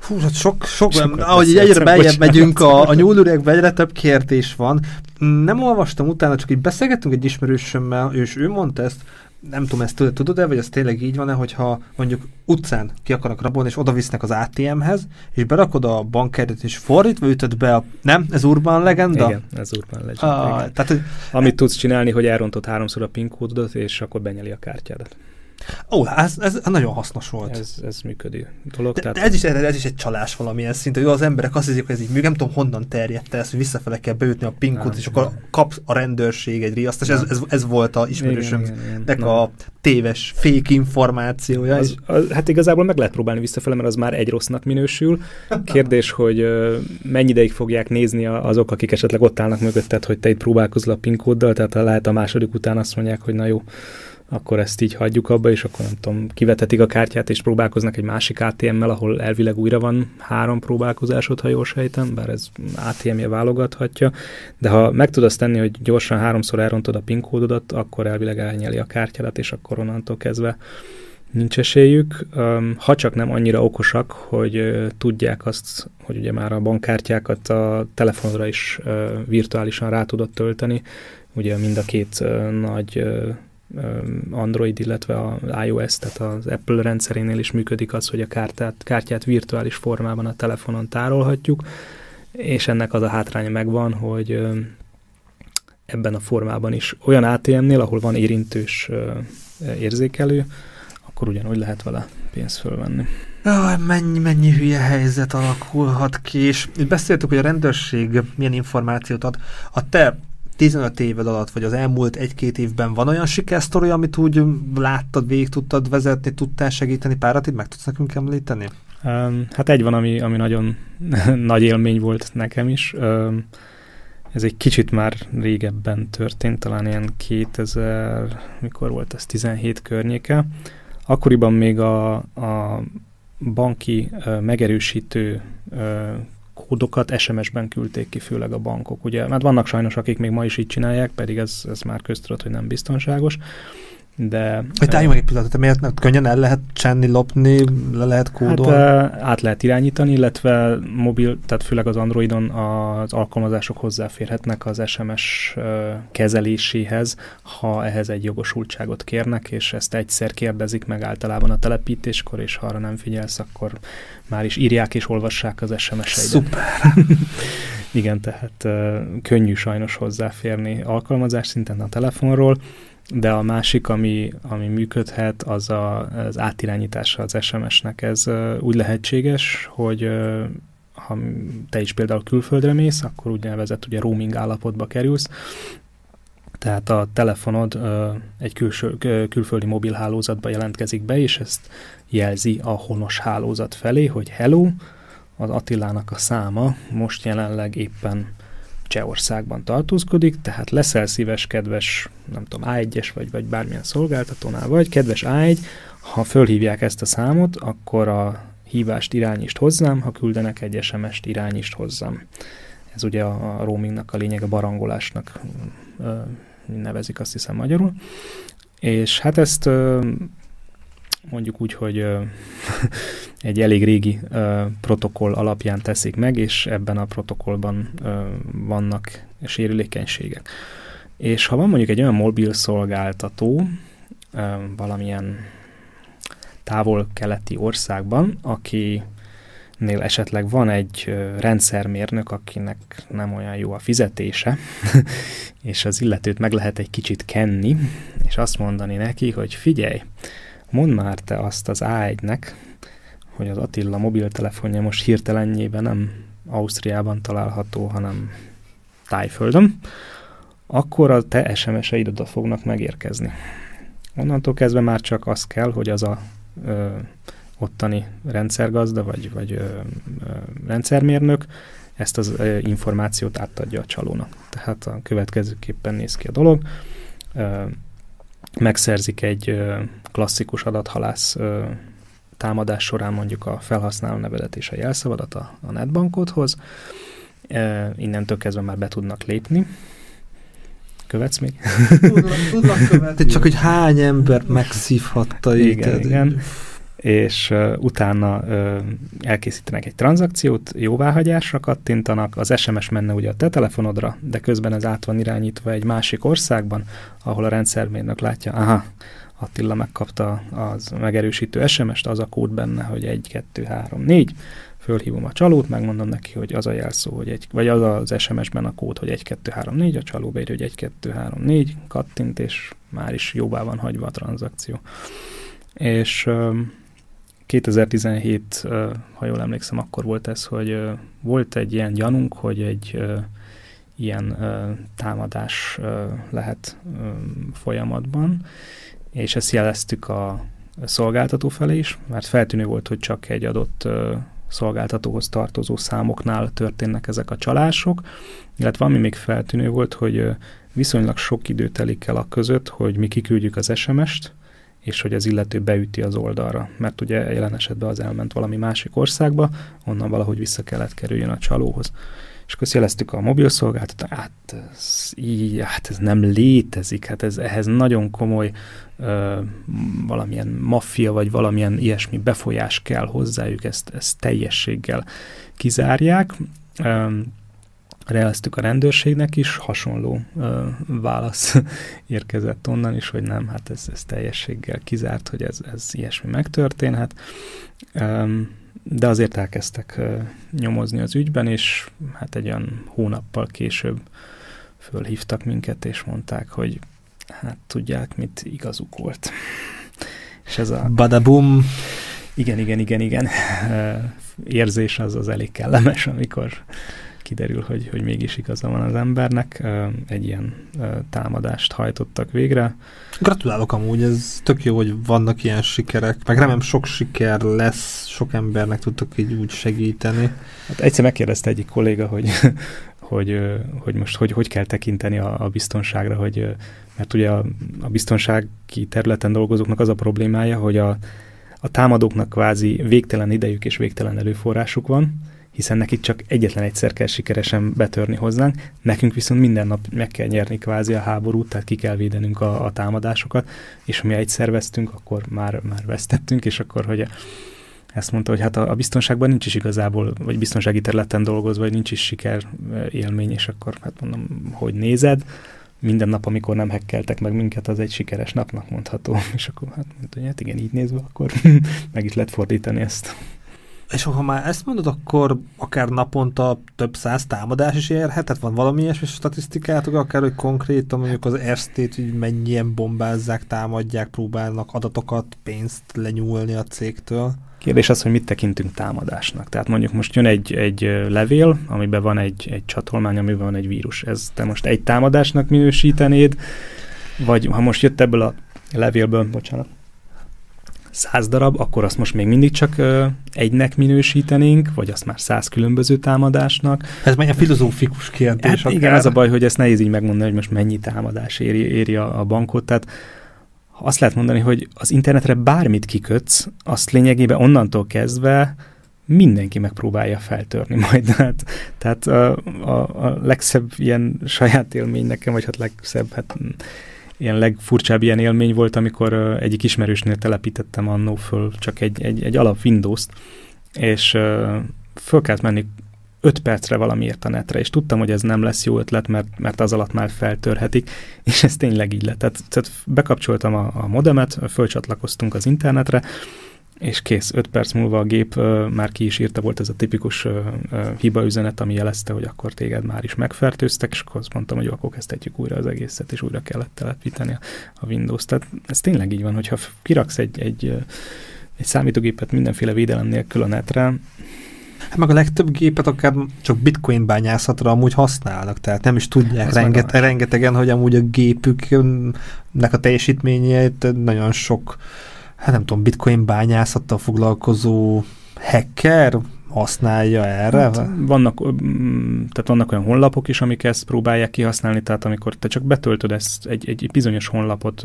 Hú, hát sok, sok, Sokat ahogy egyre beljebb megyünk a, a nyúlüregbe, egyre több kérdés van. Nem olvastam utána, csak így beszélgettünk egy ismerősömmel, és ő mondta ezt, nem tudom, ezt tudod-e, vagy ez tényleg így van-e, hogyha mondjuk utcán ki akarnak rabolni, és oda visznek az ATM-hez, és berakod a bankkártyát, és fordítva ütöd be a... Nem? Ez urban legenda? Igen, ez urban legenda. Ah, tehát, hogy... Amit tudsz csinálni, hogy elrontod háromszor a PIN kódot, és akkor benyeli a kártyádat. Ó, ez, ez nagyon hasznos volt. Ez, ez működő dolog. De, tehát... ez, is, ez is egy csalás valamilyen szint, hogy az emberek azt hiszik, hogy ez így működik, nem tudom honnan terjedt ez, hogy visszafele kell beütni a pinkot, és akkor kap a rendőrség egy riasztás. Ez, ez, ez volt a ismerősömnek a téves, fék információja. Az, az, hát igazából meg lehet próbálni visszafele, mert az már egy rossznak minősül. Kérdés, hogy mennyi ideig fogják nézni azok, akik esetleg ott állnak mögötted, hogy te itt próbálkozol a pinkóddal, tehát lehet a második után azt mondják, hogy na jó, akkor ezt így hagyjuk abba, és akkor nem tudom, kivetetik a kártyát, és próbálkoznak egy másik ATM-mel, ahol elvileg újra van három próbálkozásod, ha jól sejtem, bár ez ATM-je válogathatja, de ha meg tudod azt tenni, hogy gyorsan háromszor elrontod a PIN kódodat, akkor elvileg elnyeli a kártyádat, és akkor onnantól kezdve nincs esélyük, ha csak nem annyira okosak, hogy tudják azt, hogy ugye már a bankkártyákat a telefonra is virtuálisan rá tudod tölteni, ugye mind a két nagy Android, illetve a iOS, tehát az Apple rendszerénél is működik az, hogy a kártyát, kártyát virtuális formában a telefonon tárolhatjuk, és ennek az a hátránya megvan, hogy ebben a formában is olyan ATM-nél, ahol van érintős érzékelő, akkor ugyanúgy lehet vele pénzt fölvenni. Jaj, mennyi, mennyi hülye helyzet alakulhat ki, és beszéltük, hogy a rendőrség milyen információt ad. A te 15 éved alatt, vagy az elmúlt egy-két évben van olyan sikersztori, amit úgy láttad, végig tudtad vezetni, tudtál segíteni párat, itt meg tudsz nekünk említeni? Hát egy van, ami, ami nagyon nagy élmény volt nekem is. Ez egy kicsit már régebben történt, talán ilyen 2000, mikor volt ez, 17 környéke. Akkoriban még a, a banki megerősítő kódokat SMS-ben küldték ki, főleg a bankok. Ugye, mert vannak sajnos, akik még ma is így csinálják, pedig ez, ez már köztudott, hogy nem biztonságos de... Hogy álljunk meg egy pillanatot, miért könnyen el lehet csenni, lopni, le lehet kódolni? Hát át lehet irányítani, illetve mobil, tehát főleg az Androidon az alkalmazások hozzáférhetnek az SMS kezeléséhez, ha ehhez egy jogosultságot kérnek, és ezt egyszer kérdezik meg általában a telepítéskor, és ha arra nem figyelsz, akkor már is írják és olvassák az SMS-eidet. Szuper! Igen, tehát könnyű sajnos hozzáférni alkalmazás szinten a telefonról, de a másik, ami, ami működhet, az a, az átirányítása az SMS-nek. Ez úgy lehetséges, hogy ha te is például külföldre mész, akkor úgynevezett ugye roaming állapotba kerülsz, tehát a telefonod egy külső, külföldi mobilhálózatba jelentkezik be, és ezt jelzi a honos hálózat felé, hogy hello, az Attilának a száma most jelenleg éppen Csehországban tartózkodik, tehát leszel szíves, kedves, nem tudom, A1-es vagy, vagy bármilyen szolgáltatónál vagy, kedves A1, ha fölhívják ezt a számot, akkor a hívást irányítsd hozzám, ha küldenek egy SMS-t, irányítsd hozzám. Ez ugye a, a roamingnak a lényeg, a barangolásnak ö, nevezik azt hiszem magyarul. És hát ezt ö, mondjuk úgy, hogy ö, egy elég régi ö, protokoll alapján teszik meg, és ebben a protokollban ö, vannak sérülékenységek. És ha van mondjuk egy olyan mobil szolgáltató, ö, valamilyen távol-keleti országban, aki nél esetleg van egy rendszermérnök, akinek nem olyan jó a fizetése, és az illetőt meg lehet egy kicsit kenni, és azt mondani neki, hogy figyelj, mondd már te azt az A1-nek, hogy az Attila mobiltelefonja most hirtelenjében nem Ausztriában található, hanem Tájföldön, akkor a te SMS-eid oda fognak megérkezni. Onnantól kezdve már csak az kell, hogy az a ö, ottani rendszergazda vagy, vagy ö, ö, rendszermérnök ezt az ö, információt átadja a csalónak. Tehát a következőképpen néz ki a dolog. Ö, megszerzik egy klasszikus adathalász támadás során mondjuk a felhasználó nevedet és a jelszavadat a, a netbankodhoz. E, innentől kezdve már be tudnak lépni. Követsz még? Tudlak, tudlak követni. Csak, hogy hány ember megszívhatta igen, igen és utána elkészítenek egy tranzakciót, jóváhagyásra kattintanak, az SMS menne ugye a te telefonodra, de közben ez át van irányítva egy másik országban, ahol a rendszermérnök látja, aha, Attila megkapta az megerősítő SMS-t, az a kód benne, hogy 1, 2, 3, 4, fölhívom a csalót, megmondom neki, hogy az a jelszó, hogy egy, vagy az az SMS-ben a kód, hogy 1, 2, 3, 4, a csaló beírja, hogy 1, 2, 3, 4, kattint, és már is jóvá van hagyva a tranzakció. És 2017, ha jól emlékszem, akkor volt ez, hogy volt egy ilyen gyanunk, hogy egy ilyen támadás lehet folyamatban, és ezt jeleztük a szolgáltató felé is, mert feltűnő volt, hogy csak egy adott szolgáltatóhoz tartozó számoknál történnek ezek a csalások, illetve ami még feltűnő volt, hogy viszonylag sok idő telik el a között, hogy mi kiküldjük az SMS-t, és hogy az illető beüti az oldalra. Mert ugye jelen esetben az elment valami másik országba, onnan valahogy vissza kellett kerüljön a csalóhoz. És akkor jeleztük a mobil szolgáltatót, hát ez, így, hát ez nem létezik, hát ez, ehhez nagyon komoly ö, valamilyen maffia, vagy valamilyen ilyesmi befolyás kell hozzájuk, ezt, ezt teljességgel kizárják. Ö, Rejeleztük a rendőrségnek is, hasonló ö, válasz érkezett onnan is, hogy nem, hát ez, ez teljességgel kizárt, hogy ez, ez ilyesmi megtörténhet. Ö, de azért elkezdtek ö, nyomozni az ügyben, és hát egy olyan hónappal később fölhívtak minket, és mondták, hogy hát tudják, mit igazuk volt. És ez a... Badabum! Igen, igen, igen, igen. Érzés az az elég kellemes, amikor kiderül, hogy, hogy mégis igaza van az embernek. Egy ilyen támadást hajtottak végre. Gratulálok amúgy, ez tök jó, hogy vannak ilyen sikerek, meg remélem sok siker lesz, sok embernek tudtok így úgy segíteni. Hát egyszer megkérdezte egyik kolléga, hogy, hogy, hogy most hogy, hogy kell tekinteni a, a biztonságra, hogy, mert ugye a, a biztonsági területen dolgozóknak az a problémája, hogy a, a támadóknak kvázi végtelen idejük és végtelen előforrásuk van, hiszen nekik csak egyetlen egyszer kell sikeresen betörni hozzánk, nekünk viszont minden nap meg kell nyerni kvázi a háborút, tehát ki kell védenünk a, a támadásokat, és ha mi egyszer vesztünk, akkor már, már vesztettünk, és akkor, hogy ezt mondta, hogy hát a, a biztonságban nincs is igazából, vagy biztonsági területen dolgozva, vagy nincs is siker élmény, és akkor hát mondom, hogy nézed, minden nap, amikor nem hekkeltek meg minket, az egy sikeres napnak mondható. És akkor hát mondta, hogy hát igen, így nézve, akkor meg is lehet fordítani ezt. És ha már ezt mondod, akkor akár naponta több száz támadás is érhet? Tehát van valami ilyesmi statisztikátok, akár hogy konkrétan mondjuk az RST-t, hogy mennyien bombázzák, támadják, próbálnak adatokat, pénzt lenyúlni a cégtől? Kérdés az, hogy mit tekintünk támadásnak. Tehát mondjuk most jön egy, egy levél, amiben van egy, egy csatolmány, amiben van egy vírus. Ez te most egy támadásnak minősítenéd, vagy ha most jött ebből a levélből, bocsánat, száz darab, akkor azt most még mindig csak ö, egynek minősítenénk, vagy azt már száz különböző támadásnak. Ez egy filozófikus kérdés. Hát igen, az a baj, hogy ezt nehéz így megmondani, hogy most mennyi támadás éri, éri a, a bankot. Tehát azt lehet mondani, hogy az internetre bármit kikötsz, azt lényegében onnantól kezdve mindenki megpróbálja feltörni majd. Tehát, tehát a, a, a legszebb ilyen saját élmény nekem, vagy hát legszebb, hát ilyen legfurcsább ilyen élmény volt, amikor uh, egyik ismerősnél telepítettem annó föl csak egy, egy, egy alap Windows-t, és föl kellett menni 5 percre valamiért a netre, és tudtam, hogy ez nem lesz jó ötlet, mert, mert az alatt már feltörhetik, és ez tényleg így lett. Tehát, tehát bekapcsoltam a, a modemet, fölcsatlakoztunk az internetre, és kész, 5 perc múlva a gép uh, már ki is írta, volt ez a tipikus uh, uh, hibaüzenet, ami jelezte, hogy akkor téged már is megfertőztek, és akkor azt mondtam, hogy jó, akkor kezdhetjük újra az egészet, és újra kellett telepíteni a, a Windows. Tehát ez tényleg így van, hogyha kiraksz egy, egy, egy számítógépet mindenféle védelem nélkül a netre, Hát meg a legtöbb gépet akár csak bitcoin bányászatra amúgy használnak, tehát nem is tudják renget, rengetegen, hogy amúgy a gépüknek a teljesítményét nagyon sok hát nem tudom, bitcoin bányászattal foglalkozó hacker használja erre? Hát vannak, tehát vannak olyan honlapok is, amik ezt próbálják kihasználni, tehát amikor te csak betöltöd ezt, egy, egy bizonyos honlapot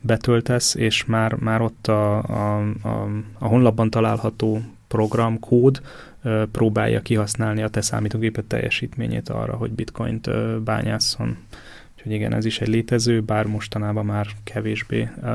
betöltesz, és már, már ott a, a, a, a honlapban található programkód próbálja kihasználni a te számítógépet teljesítményét arra, hogy bitcoint ö, bányásszon. Úgyhogy igen, ez is egy létező, bár mostanában már kevésbé uh,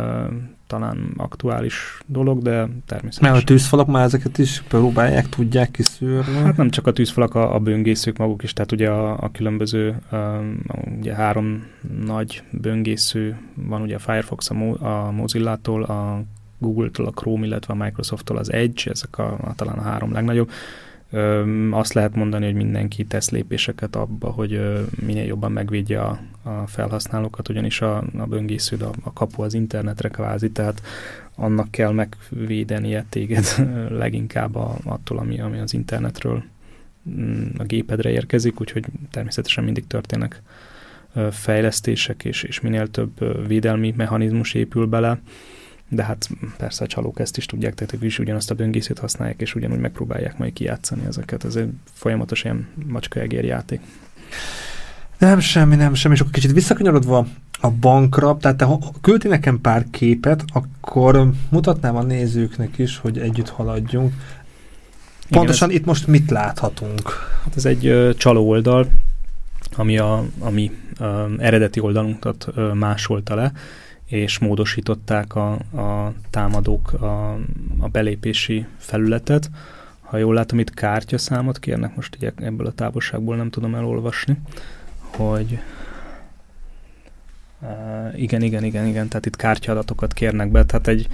talán aktuális dolog, de természetesen. Mert a tűzfalak már ezeket is próbálják, tudják kiszűrni? Hát nem csak a tűzfalak, a, a böngészők maguk is, tehát ugye a, a különböző, um, ugye három nagy böngésző van, ugye a Firefox a, Mo, a Mozilla-tól, a Google-tól, a Chrome, illetve a Microsoft-tól az Edge, ezek a, a, talán a három legnagyobb. Azt lehet mondani, hogy mindenki tesz lépéseket abba, hogy minél jobban megvédje a, a felhasználókat, ugyanis a, a böngésződ a, a kapu az internetre kvázi, tehát annak kell megvédenie téged leginkább a, attól, ami, ami az internetről mm, a gépedre érkezik, úgyhogy természetesen mindig történnek fejlesztések, és, és minél több védelmi mechanizmus épül bele, de hát persze a csalók ezt is tudják, tehát ők is ugyanazt a böngészét használják, és ugyanúgy megpróbálják majd kijátszani ezeket. Ez egy folyamatos ilyen macska-egér játék. Nem semmi, nem semmi. És akkor kicsit visszakanyarodva a bankra, tehát te küldti nekem pár képet, akkor mutatnám a nézőknek is, hogy együtt haladjunk. Pontosan Igen, ez, itt most mit láthatunk? Hát ez egy uh, csaló oldal, ami a ami uh, eredeti oldalunkat uh, másolta le, és módosították a, a támadók a, a belépési felületet. Ha jól látom, itt kártyaszámot kérnek, most ugye ebből a távolságból nem tudom elolvasni, hogy uh, igen, igen, igen, igen, tehát itt kártyaadatokat kérnek be, tehát egy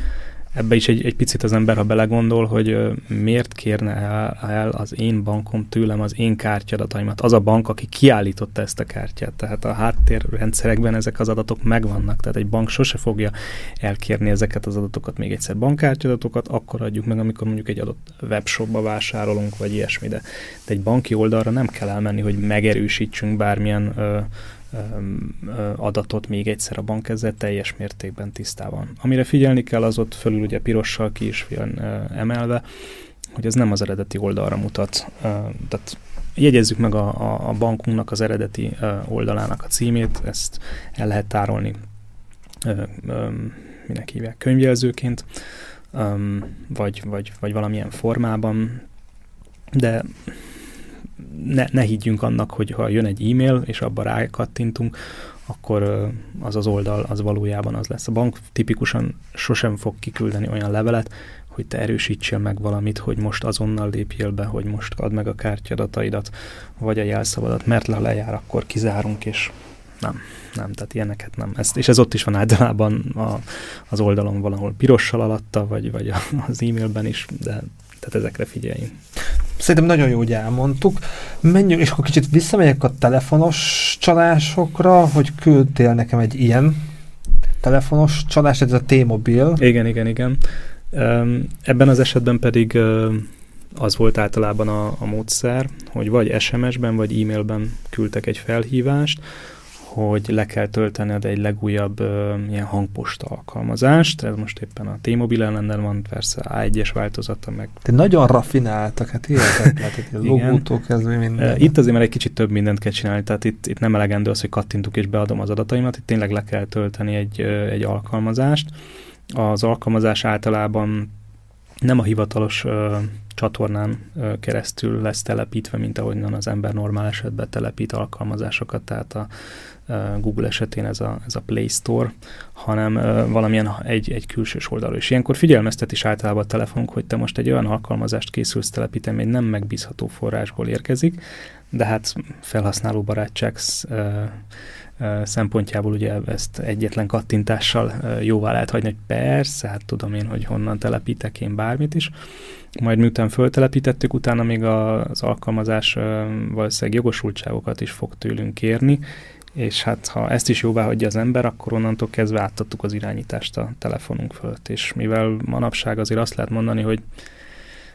ebbe is egy, egy picit az ember, ha belegondol, hogy miért kérne el, el az én bankom tőlem az én kártyadataimat. Az a bank, aki kiállította ezt a kártyát. Tehát a háttérrendszerekben ezek az adatok megvannak. Tehát egy bank sose fogja elkérni ezeket az adatokat, még egyszer bankkártyadatokat, akkor adjuk meg, amikor mondjuk egy adott webshopba vásárolunk, vagy ilyesmi. De, de egy banki oldalra nem kell elmenni, hogy megerősítsünk bármilyen ö, adatot még egyszer a bank ezzel teljes mértékben tisztában. Amire figyelni kell, az ott fölül ugye pirossal ki is van emelve, hogy ez nem az eredeti oldalra mutat. Tehát jegyezzük meg a, a, a bankunknak az eredeti oldalának a címét, ezt el lehet tárolni minek hívják, könyvjelzőként, vagy, vagy, vagy valamilyen formában, de ne, ne higgyünk annak, hogy ha jön egy e-mail, és abba rákattintunk, akkor az az oldal az valójában az lesz. A bank tipikusan sosem fog kiküldeni olyan levelet, hogy te erősítsél meg valamit, hogy most azonnal lépjél be, hogy most add meg a kártyadataidat, vagy a jelszavadat, mert le lejár, akkor kizárunk, és nem, nem, tehát ilyeneket nem. Ezt, és ez ott is van általában a, az oldalon valahol pirossal alatta, vagy, vagy az e-mailben is, de tehát ezekre figyeljünk. Szerintem nagyon jó, hogy elmondtuk. Menjünk, és akkor kicsit visszamegyek a telefonos csalásokra, hogy küldtél nekem egy ilyen telefonos csalás, ez a T-Mobil. Igen, igen, igen. Ebben az esetben pedig az volt általában a, a módszer, hogy vagy SMS-ben, vagy e-mailben küldtek egy felhívást, hogy le kell töltened egy legújabb uh, ilyen hangposta alkalmazást. Ez most éppen a T-Mobile ellen van, persze A1-es változata meg. De nagyon rafináltak, hát hihetetlen, logótól kezdve minden. Itt azért már egy kicsit több mindent kell csinálni, tehát itt, itt nem elegendő az, hogy kattintuk és beadom az adataimat, itt tényleg le kell tölteni egy, egy alkalmazást. Az alkalmazás általában nem a hivatalos uh, csatornán uh, keresztül lesz telepítve, mint ahogyan az ember normál esetben telepít alkalmazásokat, tehát a Google esetén ez a, ez a Play Store, hanem valamilyen egy, egy külsős oldalról. És ilyenkor figyelmeztet is általában a telefonunk, hogy te most egy olyan alkalmazást készülsz telepíteni, egy nem megbízható forrásból érkezik, de hát felhasználó barátság szempontjából ugye ezt egyetlen kattintással jóvá lehet hagyni, hogy persze, hát tudom én, hogy honnan telepítek én bármit is. Majd miután föltelepítettük, utána még az alkalmazás valószínűleg jogosultságokat is fog tőlünk kérni, és hát ha ezt is jóvá hagyja az ember, akkor onnantól kezdve átadtuk az irányítást a telefonunk fölött. És mivel manapság azért azt lehet mondani, hogy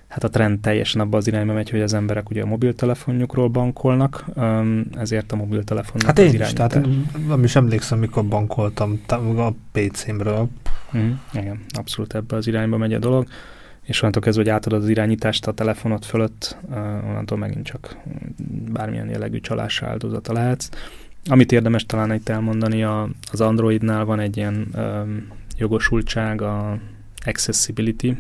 hát a trend teljesen abba az irányba megy, hogy az emberek ugye a mobiltelefonjukról bankolnak, ezért a mobiltelefonnak Hát én is, tehát nem is emlékszem, mikor bankoltam a PC-mről. Mm, igen, abszolút ebbe az irányba megy a dolog, és onnantól kezdve, hogy átadod az irányítást a telefonot fölött, onnantól megint csak bármilyen jellegű csalás áldozata lehetsz. Amit érdemes talán itt elmondani, a, az Androidnál van egy ilyen um, jogosultság, a accessibility,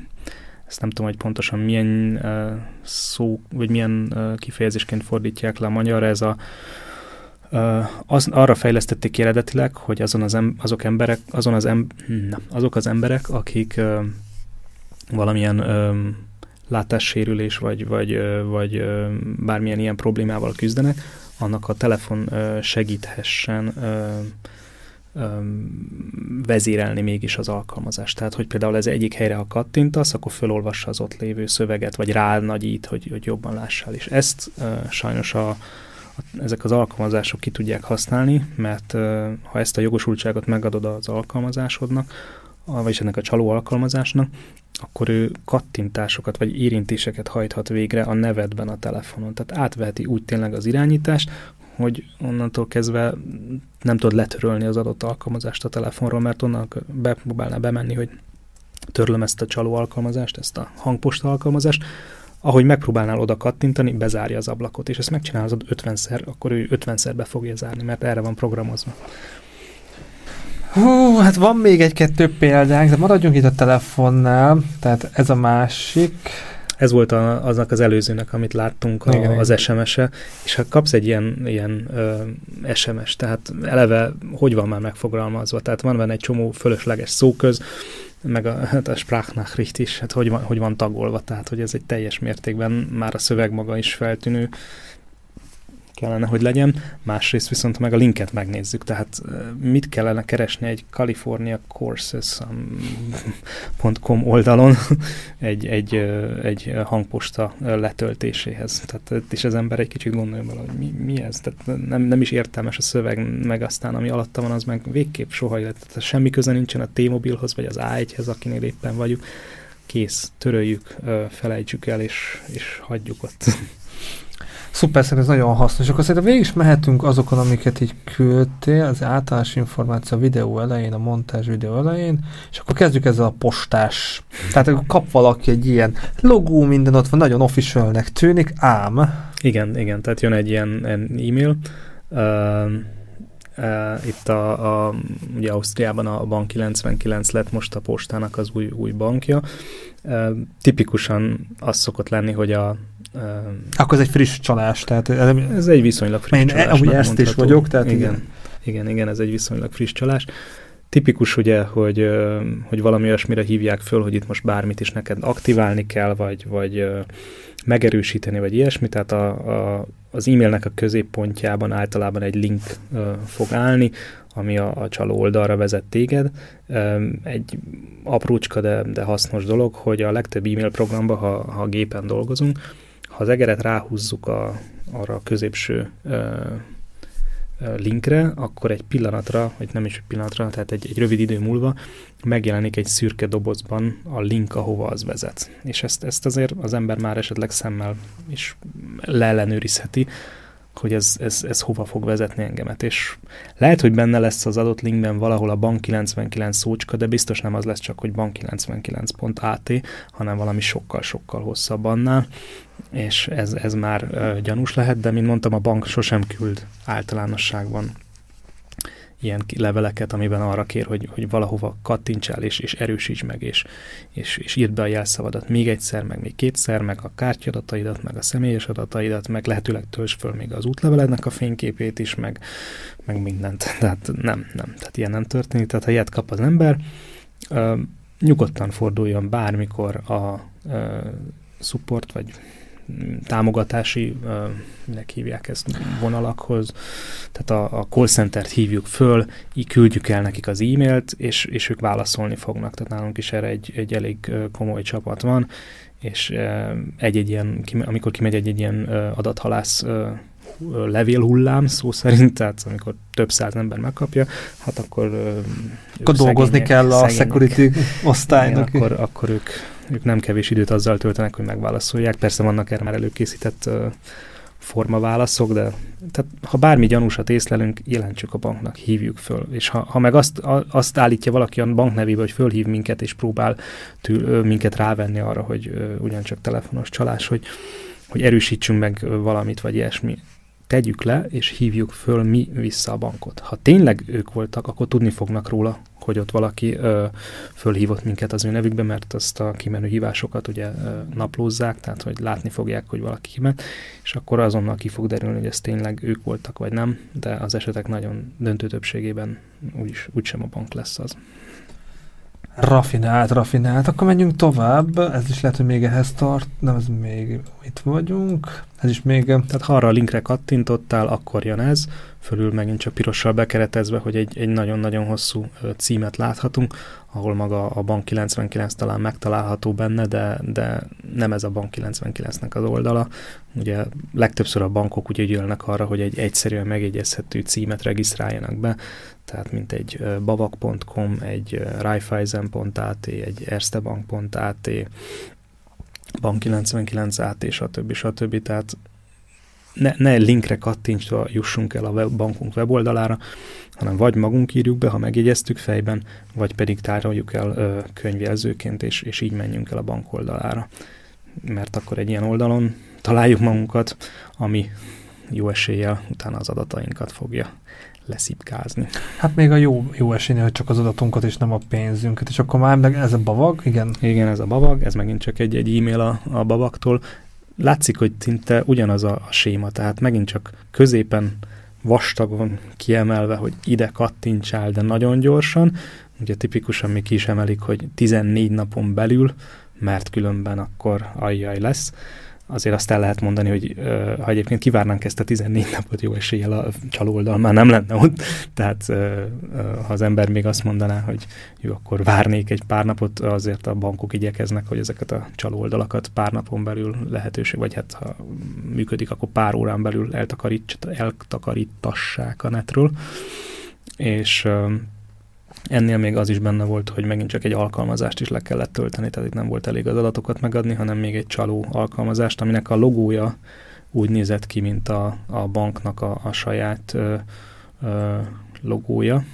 ezt nem tudom, hogy pontosan milyen uh, szó, vagy milyen uh, kifejezésként fordítják le a magyarra, ez a Uh, az, arra fejlesztették eredetileg, hogy azon az em, azok emberek, azon az em, na, azok az emberek, akik uh, valamilyen uh, látássérülés vagy, vagy, uh, vagy uh, bármilyen ilyen problémával küzdenek, annak a telefon segíthessen vezérelni mégis az alkalmazást. Tehát, hogy például ez egyik helyre, ha kattintasz, akkor felolvassa az ott lévő szöveget, vagy ránagyít, hogy, hogy jobban lássál. És ezt sajnos a, a, ezek az alkalmazások ki tudják használni, mert ha ezt a jogosultságot megadod az alkalmazásodnak, vagyis ennek a csaló alkalmazásnak, akkor ő kattintásokat vagy érintéseket hajthat végre a nevedben a telefonon. Tehát átveheti úgy tényleg az irányítást, hogy onnantól kezdve nem tudod letörölni az adott alkalmazást a telefonról, mert onnan bepróbálná bemenni, hogy törlöm ezt a csaló alkalmazást, ezt a hangposta alkalmazást, ahogy megpróbálnál oda kattintani, bezárja az ablakot, és ezt megcsinálod 50-szer, akkor ő 50-szer be fogja zárni, mert erre van programozva. Hú, hát van még egy-kettő példánk, de maradjunk itt a telefonnál, tehát ez a másik. Ez volt a, aznak az előzőnek, amit láttunk a, igen, az SMS-e, és ha kapsz egy ilyen, ilyen ö, SMS, tehát eleve hogy van már megfogalmazva, tehát van benne egy csomó fölösleges szóköz, meg a, hát a Sprachnachricht is, hát hogy van, hogy van tagolva, tehát hogy ez egy teljes mértékben már a szöveg maga is feltűnő kellene, hogy legyen. Másrészt viszont meg a linket megnézzük, tehát mit kellene keresni egy californiacourses.com oldalon egy, egy, egy hangposta letöltéséhez. Tehát és az ember egy kicsit gondolja bele, hogy mi, mi ez. Tehát nem, nem is értelmes a szöveg, meg aztán ami alatta van, az meg végképp soha, tehát semmi köze nincsen a T-mobilhoz, vagy az A1-hez, akinél éppen vagyunk. Kész, töröljük, felejtsük el, és, és hagyjuk ott. Szuper, szerintem ez nagyon hasznos. Akkor szerintem végig is mehetünk azokon, amiket így küldtél, az általános információ videó elején, a montázs videó elején, és akkor kezdjük ezzel a postás. Tehát akkor kap valaki egy ilyen logó, minden ott van, nagyon officialnek tűnik, ám. Igen, igen, tehát jön egy ilyen, e-mail, uh, Uh, itt a, a, ugye Ausztriában a Bank 99 lett most a postának az új, új bankja. Uh, tipikusan az szokott lenni, hogy a, akkor ez egy friss csalás, tehát... Ez egy viszonylag friss én csalás. Én ezt is vagyok, tehát igen. igen. Igen, igen, ez egy viszonylag friss csalás. Tipikus ugye, hogy, hogy valami olyasmire hívják föl, hogy itt most bármit is neked aktiválni kell, vagy, vagy megerősíteni, vagy ilyesmi, tehát a, a, az e-mailnek a középpontjában általában egy link fog állni, ami a, a csaló oldalra vezet téged. Egy aprócska, de, de hasznos dolog, hogy a legtöbb e-mail programban, ha, ha gépen dolgozunk, ha az egeret ráhúzzuk a, arra a középső ö, linkre, akkor egy pillanatra, vagy nem is egy pillanatra, tehát egy, egy rövid idő múlva megjelenik egy szürke dobozban a link, ahova az vezet. És ezt, ezt azért az ember már esetleg szemmel is leellenőrizheti, hogy ez, ez, ez hova fog vezetni engemet. És lehet, hogy benne lesz az adott linkben valahol a bank 99 szócska, de biztos nem az lesz csak, hogy bank 99.at, hanem valami sokkal-sokkal hosszabb annál, és ez, ez már gyanús lehet, de mint mondtam, a bank sosem küld általánosságban ilyen leveleket, amiben arra kér, hogy, hogy valahova kattints el, és, és erősíts meg, és, és, és írd be a jelszavadat még egyszer, meg még kétszer, meg a kártyadataidat, meg a személyes adataidat, meg lehetőleg tölts föl még az útlevelednek a fényképét is, meg, meg mindent. Tehát nem, nem. Tehát ilyen nem történik. Tehát ha ilyet kap az ember, nyugodtan forduljon bármikor a uh, support, vagy támogatási, minek hívják ezt, vonalakhoz. Tehát a, a call center-t hívjuk föl, így küldjük el nekik az e-mailt, és, és ők válaszolni fognak. Tehát nálunk is erre egy, egy elég komoly csapat van, és egy-egy ilyen, amikor kimegy egy-egy ilyen adathalász levélhullám szó szerint, tehát amikor több száz ember megkapja, hát akkor... Akkor dolgozni kell a security osztálynak. Igen, akkor, akkor ők ők nem kevés időt azzal töltenek, hogy megválaszolják. Persze vannak erre már előkészített uh, formaválaszok, de tehát, ha bármi gyanúsat észlelünk, jelentsük a banknak, hívjuk föl. És ha, ha meg azt, a, azt állítja valaki a bank nevébe, hogy fölhív minket, és próbál tül, minket rávenni arra, hogy ö, ugyancsak telefonos csalás, hogy, hogy erősítsünk meg valamit, vagy ilyesmi, tegyük le, és hívjuk föl mi vissza a bankot. Ha tényleg ők voltak, akkor tudni fognak róla, hogy ott valaki ö, fölhívott minket az ő nevükbe, mert azt a kimenő hívásokat ugye ö, naplózzák, tehát hogy látni fogják, hogy valaki kiment, és akkor azonnal ki fog derülni, hogy ez tényleg ők voltak, vagy nem, de az esetek nagyon döntő többségében úgyis, úgysem a bank lesz az. Rafinált, rafinált. Akkor menjünk tovább. Ez is lehet, hogy még ehhez tart. Nem, ez még itt vagyunk. Ez is még... Tehát ha arra a linkre kattintottál, akkor jön ez. Fölül megint csak pirossal bekeretezve, hogy egy, egy nagyon-nagyon hosszú címet láthatunk, ahol maga a Bank 99 talán megtalálható benne, de, de nem ez a Bank 99-nek az oldala. Ugye legtöbbször a bankok úgy ügyelnek arra, hogy egy egyszerűen megjegyezhető címet regisztráljanak be, tehát mint egy bavak.com, egy Raiffeisen.at, egy erstebank.at, Bank 99 AT, stb. stb. Tehát ne, ne linkre kattintva jussunk el a web, bankunk weboldalára, hanem vagy magunk írjuk be, ha megjegyeztük fejben, vagy pedig tároljuk el ö, könyvjelzőként, és, és így menjünk el a bank oldalára. Mert akkor egy ilyen oldalon találjuk magunkat, ami jó eséllyel utána az adatainkat fogja leszipkázni. Hát még a jó, jó esélye, hogy csak az adatunkat és nem a pénzünket, és akkor már meg ez a bavag, igen? Igen, ez a bavag, ez megint csak egy, egy e-mail a, a bavaktól. Látszik, hogy szinte ugyanaz a, a séma, tehát megint csak középen vastag van kiemelve, hogy ide kattintsál, de nagyon gyorsan. Ugye tipikusan még ki is emelik, hogy 14 napon belül, mert különben akkor ajjaj lesz azért azt el lehet mondani, hogy ha egyébként kivárnánk ezt a 14 napot, jó eséllyel a csalóoldal már nem lenne ott. Tehát ha az ember még azt mondaná, hogy jó, akkor várnék egy pár napot, azért a bankok igyekeznek, hogy ezeket a csalóoldalakat pár napon belül lehetőség, vagy hát ha működik, akkor pár órán belül eltakarítassák a netről. És Ennél még az is benne volt, hogy megint csak egy alkalmazást is le kellett tölteni, tehát itt nem volt elég az adatokat megadni, hanem még egy csaló alkalmazást, aminek a logója úgy nézett ki, mint a, a banknak a, a saját ö, ö, logója.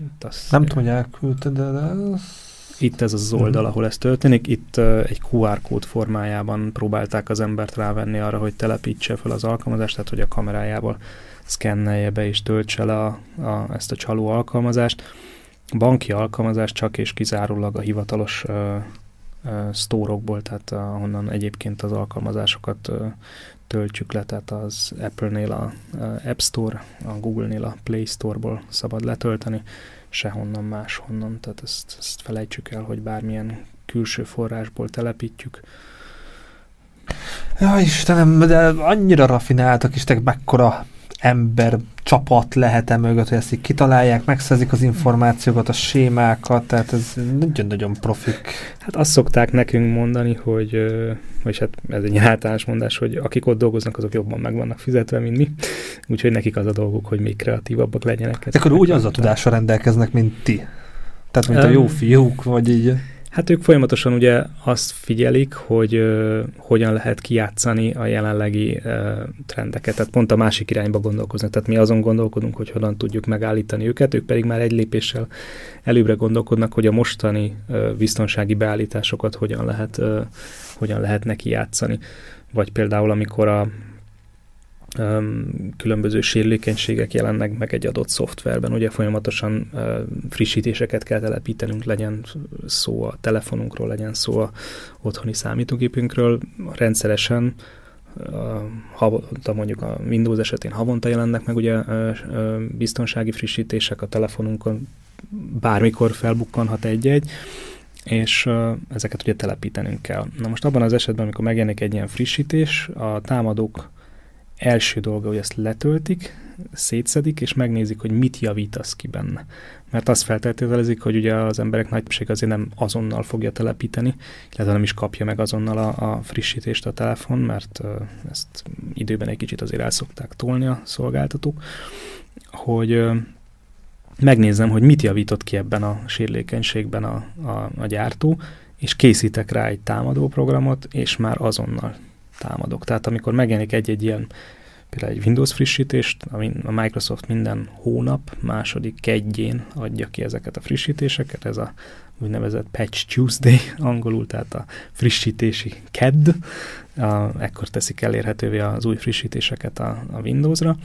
Itt azt nem tudom, hogy elküldte, de ez... Itt ez az oldal, ahol ez történik. Itt uh, egy QR kód formájában próbálták az embert rávenni arra, hogy telepítse fel az alkalmazást, tehát hogy a kamerájából szkennelje be és töltse le a, a, ezt a csaló alkalmazást banki alkalmazás csak és kizárólag a hivatalos uh, sztórokból, tehát ahonnan egyébként az alkalmazásokat töltjük le, tehát az Apple-nél a App Store, a Google-nél a Play Store-ból szabad letölteni, sehonnan máshonnan, tehát ezt, ezt felejtsük el, hogy bármilyen külső forrásból telepítjük. Ja, Istenem, de annyira rafináltak, és te mekkora ember csapat lehet-e mögött, hogy ezt így kitalálják, megszerzik az információkat, a sémákat, tehát ez nagyon-nagyon profik. Hát azt szokták nekünk mondani, hogy, vagy hát ez egy általános mondás, hogy akik ott dolgoznak, azok jobban meg vannak fizetve, mint mi, úgyhogy nekik az a dolguk, hogy még kreatívabbak legyenek. De akkor ugyanaz a tudással rendelkeznek, mint ti. Tehát, mint um, a jó fiúk, vagy így. Hát ők folyamatosan ugye azt figyelik, hogy uh, hogyan lehet kijátszani a jelenlegi uh, trendeket, tehát pont a másik irányba gondolkoznak. Tehát mi azon gondolkodunk, hogy hogyan tudjuk megállítani őket, ők pedig már egy lépéssel előbbre gondolkodnak, hogy a mostani uh, biztonsági beállításokat hogyan lehet, uh, hogyan lehet neki játszani. Vagy például, amikor a különböző sérülékenységek jelennek meg egy adott szoftverben. Ugye folyamatosan frissítéseket kell telepítenünk, legyen szó a telefonunkról, legyen szó a otthoni számítógépünkről. Rendszeresen havonta mondjuk a Windows esetén havonta jelennek meg ugye biztonsági frissítések a telefonunkon, bármikor felbukkanhat egy-egy, és ezeket ugye telepítenünk kell. Na most abban az esetben, amikor megjelenik egy ilyen frissítés, a támadók első dolga, hogy ezt letöltik, szétszedik, és megnézik, hogy mit javítasz ki benne. Mert azt feltételezik, hogy ugye az emberek nagy többség azért nem azonnal fogja telepíteni, illetve nem is kapja meg azonnal a, a frissítést a telefon, mert ezt időben egy kicsit azért el szokták tolni a szolgáltatók, hogy megnézem, hogy mit javított ki ebben a sérülékenységben a, a, a gyártó, és készítek rá egy támadó programot, és már azonnal támadok. Tehát amikor megjelenik egy-egy ilyen például egy Windows frissítést, a Microsoft minden hónap második kedjén adja ki ezeket a frissítéseket, ez a úgynevezett Patch Tuesday angolul, tehát a frissítési kedd, a, ekkor teszik elérhetővé az új frissítéseket a, a Windowsra.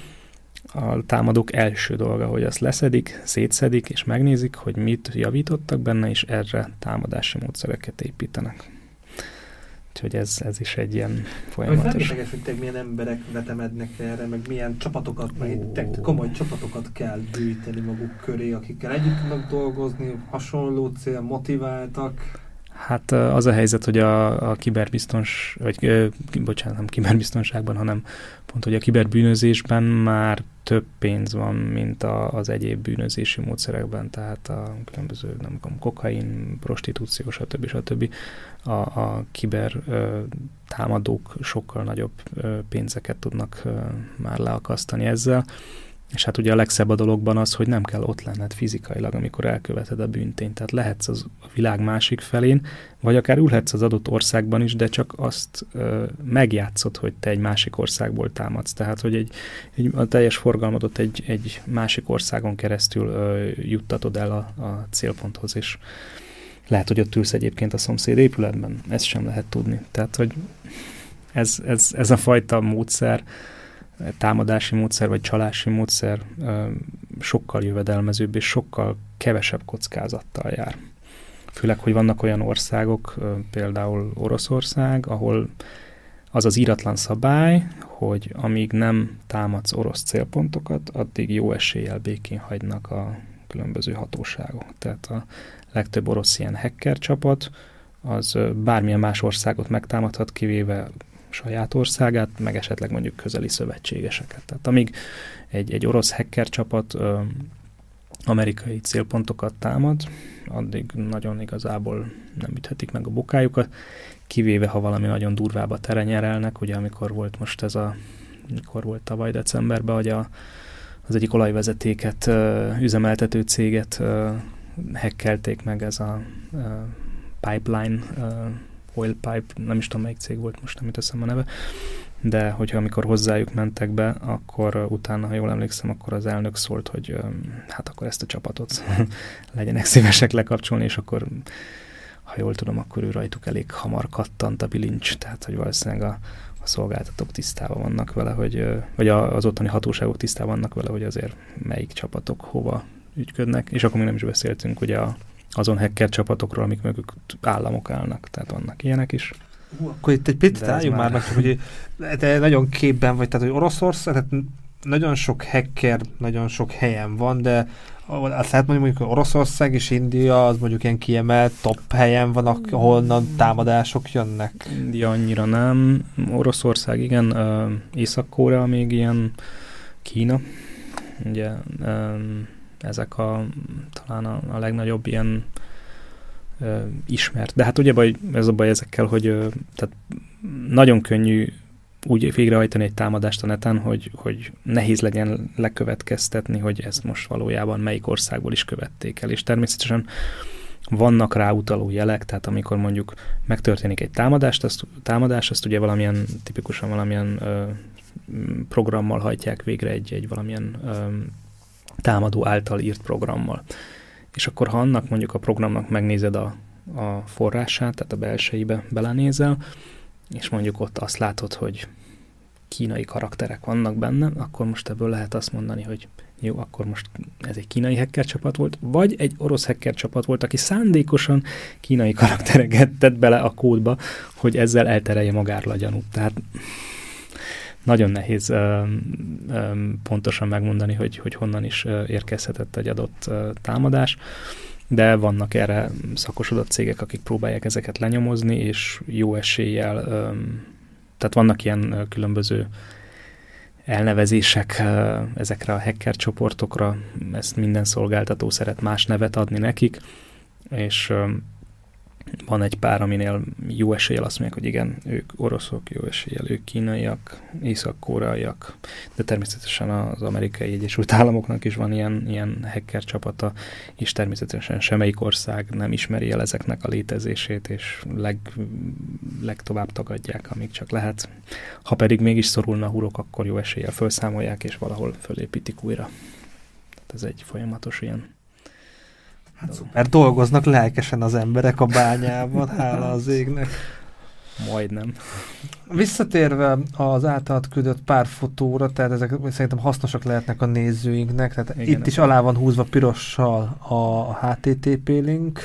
A támadók első dolga, hogy azt leszedik, szétszedik, és megnézik, hogy mit javítottak benne, és erre támadási módszereket építenek. Úgyhogy ez, ez is egy ilyen folyamatos. Hogy hogy te milyen emberek vetemednek erre, meg milyen csapatokat, meg te komoly csapatokat kell gyűjteni maguk köré, akikkel együtt tudnak dolgozni, hasonló cél, motiváltak. Hát az a helyzet, hogy a, a kiberbiztons, vagy bocsánat, nem kiberbiztonságban, hanem pont, hogy a kiberbűnözésben már több pénz van, mint a, az egyéb bűnözési módszerekben, tehát a különböző, nem tudom, kokain, prostitúció, stb. stb. A, a kiber ö, támadók sokkal nagyobb ö, pénzeket tudnak ö, már leakasztani ezzel. És hát ugye a legszebb a dologban az, hogy nem kell ott lenned fizikailag, amikor elköveted a bűntényt. Tehát lehetsz az a világ másik felén, vagy akár ülhetsz az adott országban is, de csak azt ö, megjátszod, hogy te egy másik országból támadsz. Tehát, hogy egy, egy, a teljes forgalmadot egy, egy másik országon keresztül ö, juttatod el a, a célponthoz, és lehet, hogy ott ülsz egyébként a szomszéd épületben. Ezt sem lehet tudni. Tehát, hogy ez, ez, ez a fajta módszer, támadási módszer vagy csalási módszer sokkal jövedelmezőbb és sokkal kevesebb kockázattal jár. Főleg, hogy vannak olyan országok, például Oroszország, ahol az az íratlan szabály, hogy amíg nem támadsz orosz célpontokat, addig jó eséllyel békén hagynak a különböző hatóságok. Tehát a legtöbb orosz ilyen hacker csapat, az bármilyen más országot megtámadhat, kivéve saját országát, meg esetleg mondjuk közeli szövetségeseket. Tehát amíg egy, egy orosz hacker csapat ö, amerikai célpontokat támad, addig nagyon igazából nem üthetik meg a bukájukat, kivéve ha valami nagyon durvába terenyerelnek, ugye amikor volt most ez a, mikor volt tavaly decemberben, hogy a, az egyik olajvezetéket ö, üzemeltető céget ö, hekkelték meg ez a ö, pipeline Oil Pipe, nem is tudom melyik cég volt, most nem jut eszembe a neve, de hogyha amikor hozzájuk mentek be, akkor utána, ha jól emlékszem, akkor az elnök szólt, hogy hát akkor ezt a csapatot legyenek szívesek lekapcsolni, és akkor ha jól tudom, akkor ő rajtuk elég hamar kattant a bilincs, tehát hogy valószínűleg a, a szolgáltatók tisztában vannak vele, hogy, vagy az ottani hatóságok tisztában vannak vele, hogy azért melyik csapatok hova ügyködnek, és akkor még nem is beszéltünk ugye a azon hacker csapatokról, amik mögük államok állnak, tehát vannak ilyenek is. Hú, akkor itt egy picit álljunk már meg, hogy te nagyon képben vagy, tehát hogy Oroszország, tehát nagyon sok hacker, nagyon sok helyen van, de azt lehet mondjuk Oroszország és India az mondjuk ilyen kiemelt top helyen van, ahonnan támadások jönnek. India annyira nem. Oroszország igen, Észak-Korea még ilyen, Kína, ugye um, ezek a talán a, a legnagyobb ilyen ö, ismert. De hát ugye baj, ez a baj ezekkel, hogy ö, tehát nagyon könnyű úgy végrehajtani egy támadást a neten, hogy, hogy nehéz legyen lekövetkeztetni, hogy ezt most valójában melyik országból is követték el. És természetesen vannak rá utaló jelek, tehát amikor mondjuk megtörténik egy támadást, azt, támadás, azt ugye valamilyen, tipikusan valamilyen ö, programmal hajtják végre egy, egy valamilyen ö, támadó által írt programmal. És akkor ha annak mondjuk a programnak megnézed a, a forrását, tehát a belsejébe belenézel, és mondjuk ott azt látod, hogy kínai karakterek vannak benne, akkor most ebből lehet azt mondani, hogy jó, akkor most ez egy kínai hacker csapat volt, vagy egy orosz hacker csapat volt, aki szándékosan kínai karaktereket tett bele a kódba, hogy ezzel elterelje magáról a. Tehát nagyon nehéz ö, ö, pontosan megmondani, hogy, hogy honnan is érkezhetett egy adott támadás, de vannak erre szakosodott cégek, akik próbálják ezeket lenyomozni, és jó eséllyel, ö, tehát vannak ilyen különböző elnevezések ezekre a hacker csoportokra, ezt minden szolgáltató szeret más nevet adni nekik, és van egy pár, aminél jó eséllyel azt mondják, hogy igen, ők oroszok, jó eséllyel, ők kínaiak, észak-koreaiak, de természetesen az amerikai Egyesült Államoknak is van ilyen, ilyen hacker csapata, és természetesen semmelyik ország nem ismeri el ezeknek a létezését, és leg, legtovább tagadják, amíg csak lehet. Ha pedig mégis szorulna a hurok, akkor jó eséllyel felszámolják, és valahol fölépítik újra. Tehát ez egy folyamatos ilyen Hát szuper, dolgoznak lelkesen az emberek a bányában, hála az égnek. Majdnem. Visszatérve az általad küldött pár fotóra, tehát ezek szerintem hasznosak lehetnek a nézőinknek, tehát Igen, itt is alá van húzva pirossal a HTTP link.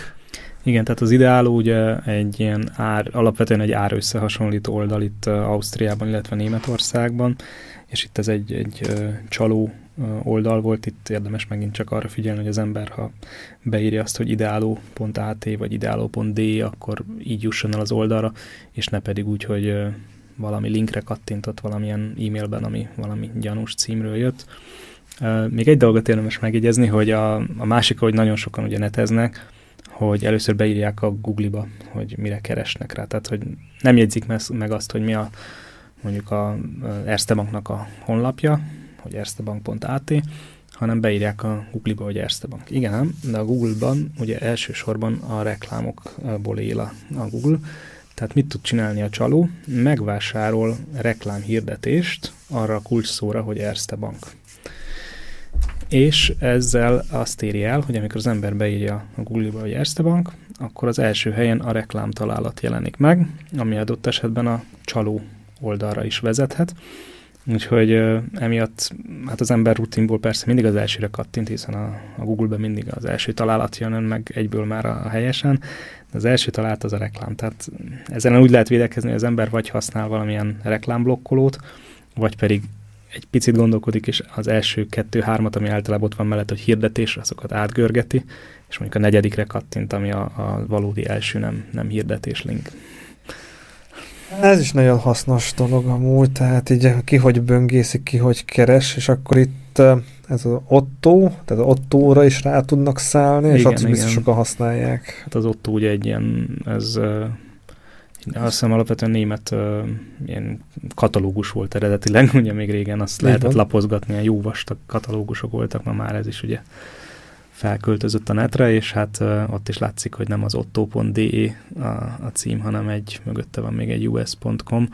Igen, tehát az ideáló ugye egy ilyen ár, alapvetően egy ár összehasonlító oldal itt Ausztriában, illetve Németországban, és itt ez egy, egy csaló oldal volt, itt érdemes megint csak arra figyelni, hogy az ember, ha beírja azt, hogy ideáló.at vagy ideáló.d, akkor így jusson el az oldalra, és ne pedig úgy, hogy valami linkre kattintott valamilyen e-mailben, ami valami gyanús címről jött. Még egy dolgot érdemes megjegyezni, hogy a, a másik, hogy nagyon sokan ugye neteznek, hogy először beírják a Google-ba, hogy mire keresnek rá. Tehát, hogy nem jegyzik meg azt, hogy mi a mondjuk a Erste Banknak a honlapja, hogy erstebank.at, hanem beírják a Google-ba, hogy Erste Bank. Igen, de a Google-ban ugye elsősorban a reklámokból él a, a Google, tehát mit tud csinálni a csaló? Megvásárol reklámhirdetést arra a kulcs szóra, hogy Erste Bank. És ezzel azt éri el, hogy amikor az ember beírja a Google-ba, hogy Erste Bank, akkor az első helyen a reklám találat jelenik meg, ami adott esetben a csaló oldalra is vezethet. Úgyhogy uh, emiatt hát az ember rutinból persze mindig az elsőre kattint, hiszen a, a Google-ben mindig az első találat jön meg egyből már a, a helyesen, de az első találat az a reklám. Tehát ezen úgy lehet védekezni, hogy az ember vagy használ valamilyen reklámblokkolót, vagy pedig egy picit gondolkodik, és az első kettő-hármat, ami általában ott van mellett, hogy hirdetés, azokat átgörgeti, és mondjuk a negyedikre kattint, ami a, a valódi első nem, nem hirdetés link. Ez is nagyon hasznos dolog amúgy, tehát így ki hogy böngészik, ki hogy keres, és akkor itt ez az Otto, tehát az Ottóra is rá tudnak szállni, igen, és azt biztos sokan használják. Hát az Otto ugye egy ilyen, ez azt hiszem alapvetően német uh, ilyen katalógus volt eredetileg, ugye még régen azt lehetett lapozgatni, ilyen jó vastag katalógusok voltak, ma már ez is ugye felköltözött a netre, és hát ott is látszik, hogy nem az otto.de a, a cím, hanem egy, mögötte van még egy us.com,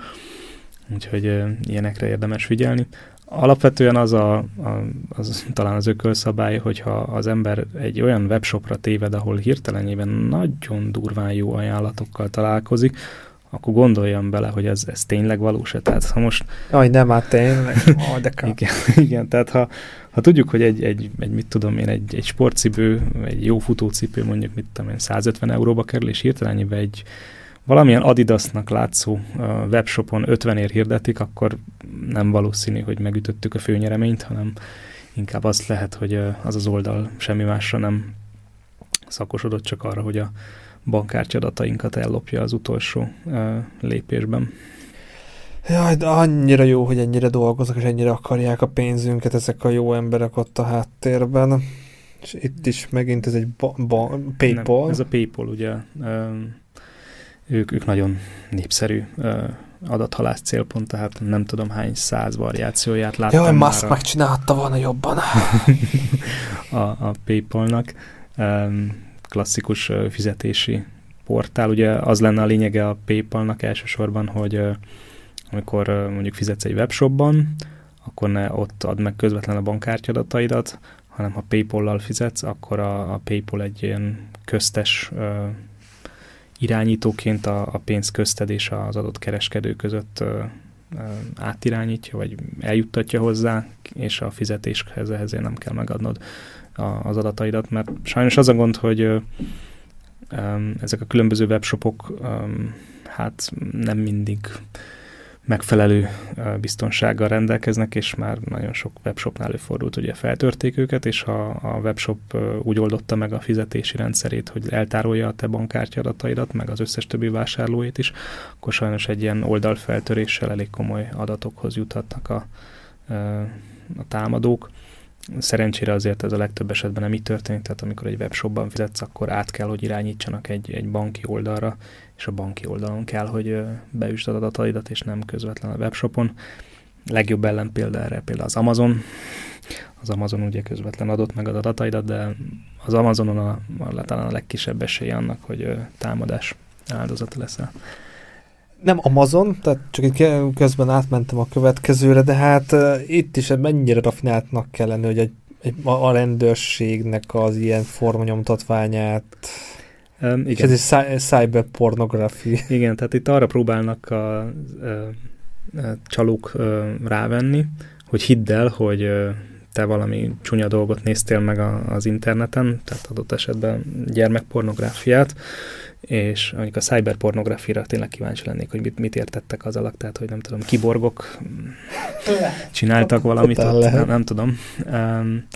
úgyhogy ilyenekre érdemes figyelni. Alapvetően az, a, a, az talán az ökölszabály, hogyha az ember egy olyan webshopra téved, ahol hirtelenében nagyon durván jó ajánlatokkal találkozik, akkor gondoljam bele, hogy ez, ez tényleg valós-e. Tehát ha most... Aj, nem, hát tényleg. Oh, de igen, igen, tehát ha, ha tudjuk, hogy egy, egy, egy, mit tudom én, egy, egy sportcipő, egy jó futócipő mondjuk, mit tudom én, 150 euróba kerül, és hirtelenjében egy valamilyen Adidasnak látszó webshopon 50 ér hirdetik, akkor nem valószínű, hogy megütöttük a főnyereményt, hanem inkább azt lehet, hogy az az oldal semmi másra nem szakosodott, csak arra, hogy a bankkártya adatainkat ellopja az utolsó uh, lépésben. Jaj, de annyira jó, hogy ennyire dolgoznak, és ennyire akarják a pénzünket ezek a jó emberek ott a háttérben. És itt is megint ez egy ba- ba- PayPal. Nem, ez a PayPal, ugye. Ők, ők nagyon népszerű adathalász célpont, tehát nem tudom hány száz variációját láttam Jaj, Musk a... megcsinálta volna jobban. a, a PayPal-nak klasszikus fizetési portál. Ugye az lenne a lényege a PayPal-nak elsősorban, hogy amikor mondjuk fizetsz egy webshopban, akkor ne ott add meg közvetlen a bankkártyadataidat, hanem ha PayPal-lal fizetsz, akkor a, a PayPal egy ilyen köztes ö, irányítóként a, a pénz közted és az adott kereskedő között ö, ö, átirányítja, vagy eljuttatja hozzá, és a fizetéshez ezért nem kell megadnod a, az adataidat, mert sajnos az a gond, hogy ezek a különböző webshopok hát nem mindig megfelelő biztonsággal rendelkeznek, és már nagyon sok webshopnál előfordult, ugye feltörték őket, és ha a webshop úgy oldotta meg a fizetési rendszerét, hogy eltárolja a te bankkártya adataidat, meg az összes többi vásárlóét is, akkor sajnos egy ilyen oldalfeltöréssel elég komoly adatokhoz juthatnak a, a támadók. Szerencsére azért ez a legtöbb esetben nem így történik, tehát amikor egy webshopban fizetsz, akkor át kell, hogy irányítsanak egy, egy banki oldalra, és a banki oldalon kell, hogy beüsd az adataidat, és nem közvetlen a webshopon. Legjobb ellenpélda erre például az Amazon. Az Amazon ugye közvetlen adott meg az adataidat, de az Amazonon a, a, talán a legkisebb esély annak, hogy támadás áldozata leszel. Nem Amazon, tehát csak itt közben átmentem a következőre, de hát uh, itt is mennyire rafináltnak kell lenni, hogy egy, egy, a rendőrségnek az ilyen formanyomtatványát Um, igen. És ez egy cyberpornografi. Igen, tehát itt arra próbálnak a, a, a csalók a, rávenni, hogy hidd el, hogy te valami csúnya dolgot néztél meg a, az interneten, tehát adott esetben gyermekpornográfiát, és mondjuk a cyberpornográfiára tényleg kíváncsi lennék, hogy mit, mit értettek az alatt, tehát hogy nem tudom, kiborgok csináltak valamit, ott, nem, nem tudom. Um,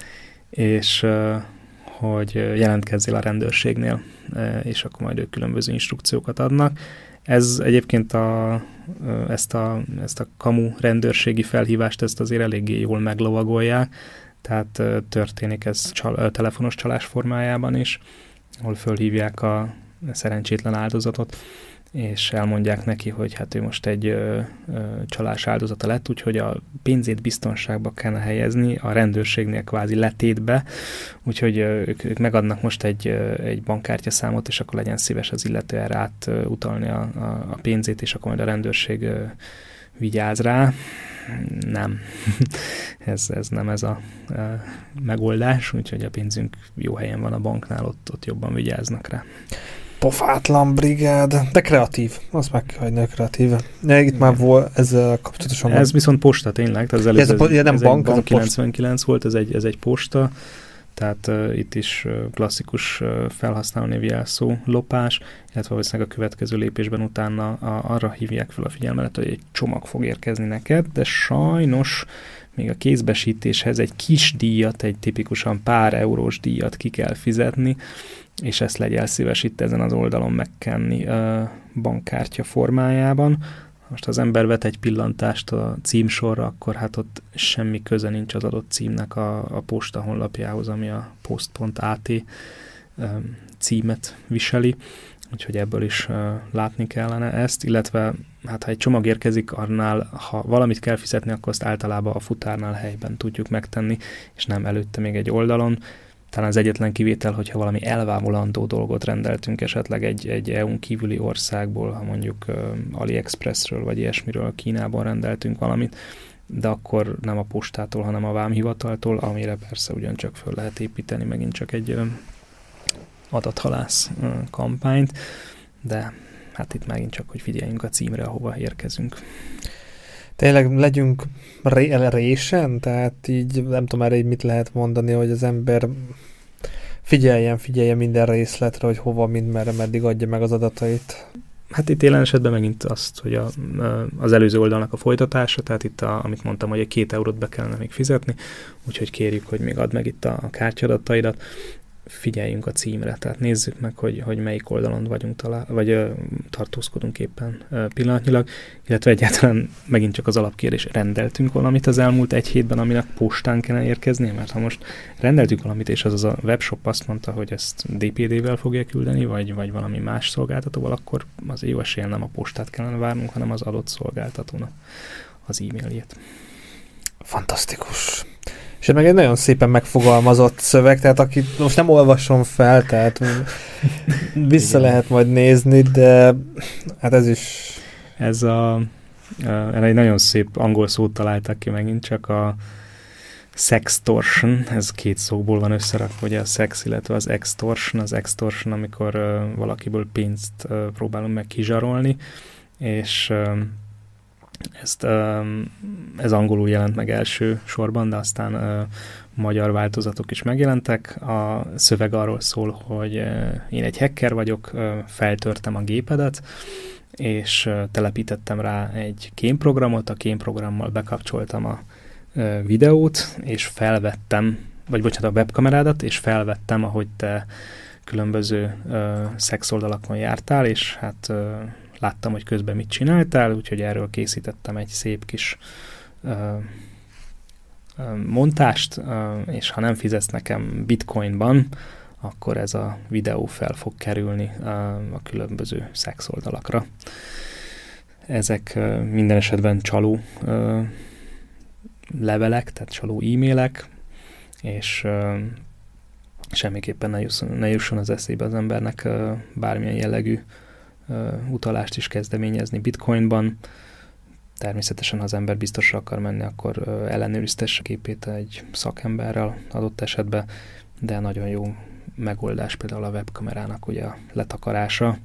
és uh, hogy jelentkezzél a rendőrségnél, és akkor majd ők különböző instrukciókat adnak. Ez egyébként a, ezt, a, ezt a kamu rendőrségi felhívást, ezt azért eléggé jól meglovagolják, tehát történik ez csal, telefonos csalás formájában is, ahol fölhívják a szerencsétlen áldozatot, és elmondják neki, hogy hát ő most egy ö, ö, csalás áldozata lett, úgyhogy a pénzét biztonságba kellene helyezni, a rendőrségnél kvázi letétbe, úgyhogy ö, ők, ők megadnak most egy, ö, egy bankkártya számot, és akkor legyen szíves az illető erre átutalni a, a, a pénzét, és akkor majd a rendőrség ö, vigyáz rá. Nem, ez, ez nem ez a, a megoldás, úgyhogy a pénzünk jó helyen van a banknál, ott, ott jobban vigyáznak rá pofátlan brigád, de kreatív, azt meg kell hagyni a kreatív. Ja, itt már volt ezzel kapcsolatosan. Ez viszont posta tényleg, tehát ez, ez, ez, ja, nem ez bank, bank ez 99 volt, ez egy, ez egy posta, tehát uh, itt is uh, klasszikus uh, felhasználó névjelszó lopás, illetve valószínűleg a következő lépésben utána a, arra hívják fel a figyelmet, hogy egy csomag fog érkezni neked, de sajnos még a kézbesítéshez egy kis díjat, egy tipikusan pár eurós díjat ki kell fizetni, és ezt legyél szíves itt ezen az oldalon megkenni bankkártya formájában. Most az ember vet egy pillantást a címsorra, akkor hát ott semmi köze nincs az adott címnek a, a posta honlapjához, ami a post.at címet viseli, úgyhogy ebből is uh, látni kellene ezt, illetve hát ha egy csomag érkezik, annál, ha valamit kell fizetni, akkor azt általában a futárnál helyben tudjuk megtenni, és nem előtte még egy oldalon, talán az egyetlen kivétel, hogyha valami elvámulandó dolgot rendeltünk esetleg egy, egy EU-n kívüli országból, ha mondjuk uh, AliExpressről vagy ilyesmiről Kínában rendeltünk valamit, de akkor nem a postától, hanem a vámhivataltól, amire persze ugyancsak föl lehet építeni megint csak egy adathalász kampányt, de hát itt megint csak, hogy figyeljünk a címre, ahova érkezünk. Tényleg legyünk ré- résen, tehát így nem tudom erre így mit lehet mondani, hogy az ember figyeljen, figyeljen minden részletre, hogy hova, mind merre, meddig adja meg az adatait. Hát itt jelen esetben megint azt, hogy a, az előző oldalnak a folytatása, tehát itt, a, amit mondtam, hogy egy két eurót be kellene még fizetni, úgyhogy kérjük, hogy még add meg itt a, a kártyadataidat, figyeljünk a címre, tehát nézzük meg, hogy, hogy melyik oldalon vagyunk talál, vagy ö, tartózkodunk éppen ö, pillanatnyilag, illetve egyáltalán megint csak az alapkérdés, rendeltünk valamit az elmúlt egy hétben, aminek postán kellene érkeznie, mert ha most rendeltük valamit, és az az a webshop azt mondta, hogy ezt DPD-vel fogja küldeni, vagy, vagy valami más szolgáltatóval, akkor az jó esélyen nem a postát kellene várnunk, hanem az adott szolgáltatónak az e-mailjét. Fantasztikus. És meg egy nagyon szépen megfogalmazott szöveg, tehát aki most nem olvasom fel, tehát vissza Igen. lehet majd nézni, de hát ez is... Ez a... Erre egy nagyon szép angol szót találtak ki megint, csak a sextortion, ez két szóból van összerakva, ugye a sex, illetve az extortion, az extortion, amikor uh, valakiből pénzt uh, próbálunk meg kizsarolni, és uh, ezt, ez angolul jelent meg első sorban, de aztán magyar változatok is megjelentek. A szöveg arról szól, hogy én egy hacker vagyok, feltörtem a gépedet, és telepítettem rá egy kémprogramot, a kémprogrammal bekapcsoltam a videót, és felvettem, vagy bocsánat, a webkamerádat, és felvettem, ahogy te különböző ö, szexoldalakon jártál, és hát láttam, hogy közben mit csináltál, úgyhogy erről készítettem egy szép kis ö, ö, montást, ö, és ha nem fizetsz nekem bitcoinban, akkor ez a videó fel fog kerülni a különböző szexoldalakra. Ezek minden esetben csaló levelek, tehát csaló e-mailek, és uh, semmiképpen ne jusson, ne jusson az eszébe az embernek uh, bármilyen jellegű uh, utalást is kezdeményezni bitcoinban. Természetesen, ha az ember biztosra akar menni, akkor ellenőriztesse képét egy szakemberrel adott esetben, de nagyon jó megoldás például a webkamerának ugye a letakarása,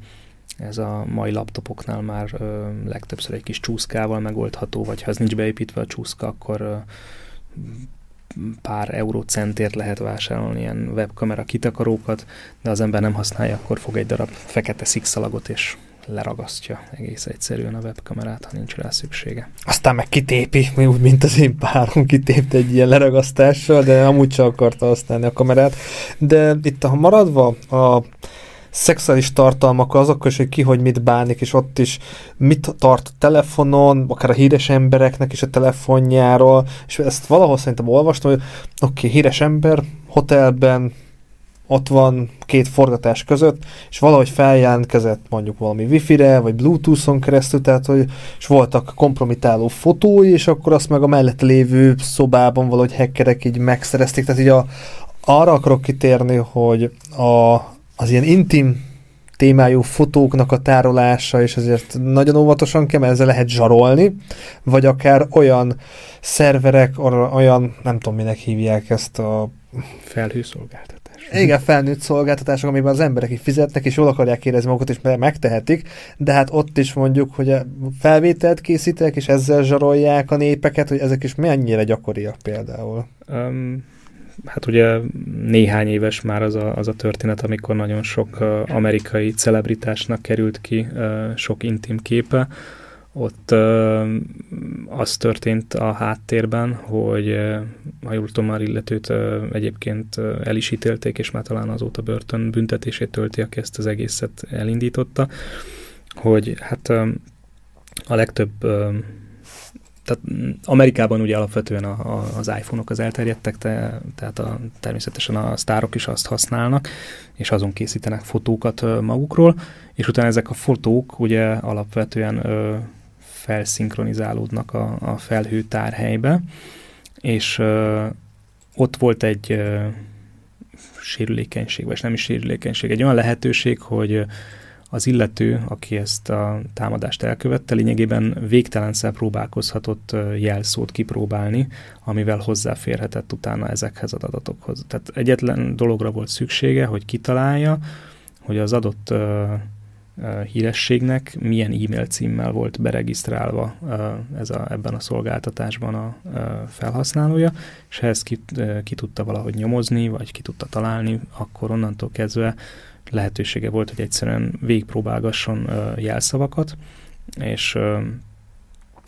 ez a mai laptopoknál már ö, legtöbbször egy kis csúszkával megoldható, vagy ha ez nincs beépítve a csúszka, akkor ö, pár eurócentért lehet vásárolni ilyen webkamera kitakarókat, de az ember nem használja, akkor fog egy darab fekete szikszalagot és leragasztja egész egyszerűen a webkamerát, ha nincs rá szüksége. Aztán meg kitépi, úgy, mint az én párom kitépte egy ilyen leragasztással, de amúgy csak akarta használni a kamerát. De itt, ha maradva a szexuális tartalmak azokkal is, hogy ki hogy mit bánik, és ott is mit tart a telefonon, akár a híres embereknek is a telefonjáról, és ezt valahol szerintem olvastam, hogy oké, okay, híres ember, hotelben, ott van két forgatás között, és valahogy feljelentkezett mondjuk valami wifi-re, vagy bluetooth-on keresztül, tehát hogy és voltak kompromitáló fotói, és akkor azt meg a mellett lévő szobában valahogy hackerek így megszerezték, tehát így a, arra akarok kitérni, hogy a, az ilyen intim témájú fotóknak a tárolása, és ezért nagyon óvatosan kell, mert ezzel lehet zsarolni, vagy akár olyan szerverek, olyan, nem tudom, minek hívják ezt a... Felhőszolgáltatás. Igen, felnőtt szolgáltatások, amiben az emberek fizetnek, és jól akarják érezni magukat, és megtehetik, de hát ott is mondjuk, hogy a felvételt készítek, és ezzel zsarolják a népeket, hogy ezek is mennyire gyakoriak például. Um, hát ugye néhány éves már az a, az a történet, amikor nagyon sok amerikai celebritásnak került ki sok intim képe. Ott az történt a háttérben, hogy ha jól tudom, már illetőt egyébként el is ítélték, és már talán azóta börtön büntetését tölti, aki ezt az egészet elindította, hogy hát a legtöbb tehát Amerikában ugye alapvetően a, a, az iPhone-ok az elterjedtek, te, tehát a, természetesen a sztárok is azt használnak, és azon készítenek fotókat magukról, és utána ezek a fotók ugye alapvetően ö, felszinkronizálódnak a, a felhő tárhelybe, és ö, ott volt egy ö, sérülékenység, vagy nem is sérülékenység, egy olyan lehetőség, hogy az illető, aki ezt a támadást elkövette, lényegében végtelenszer próbálkozhatott jelszót kipróbálni, amivel hozzáférhetett utána ezekhez az adatokhoz. Tehát egyetlen dologra volt szüksége, hogy kitalálja, hogy az adott hírességnek milyen e-mail címmel volt beregisztrálva ez a, ebben a szolgáltatásban a felhasználója, és ha ezt ki, ki tudta valahogy nyomozni, vagy ki tudta találni, akkor onnantól kezdve lehetősége volt, hogy egyszerűen végigpróbálgasson jelszavakat, és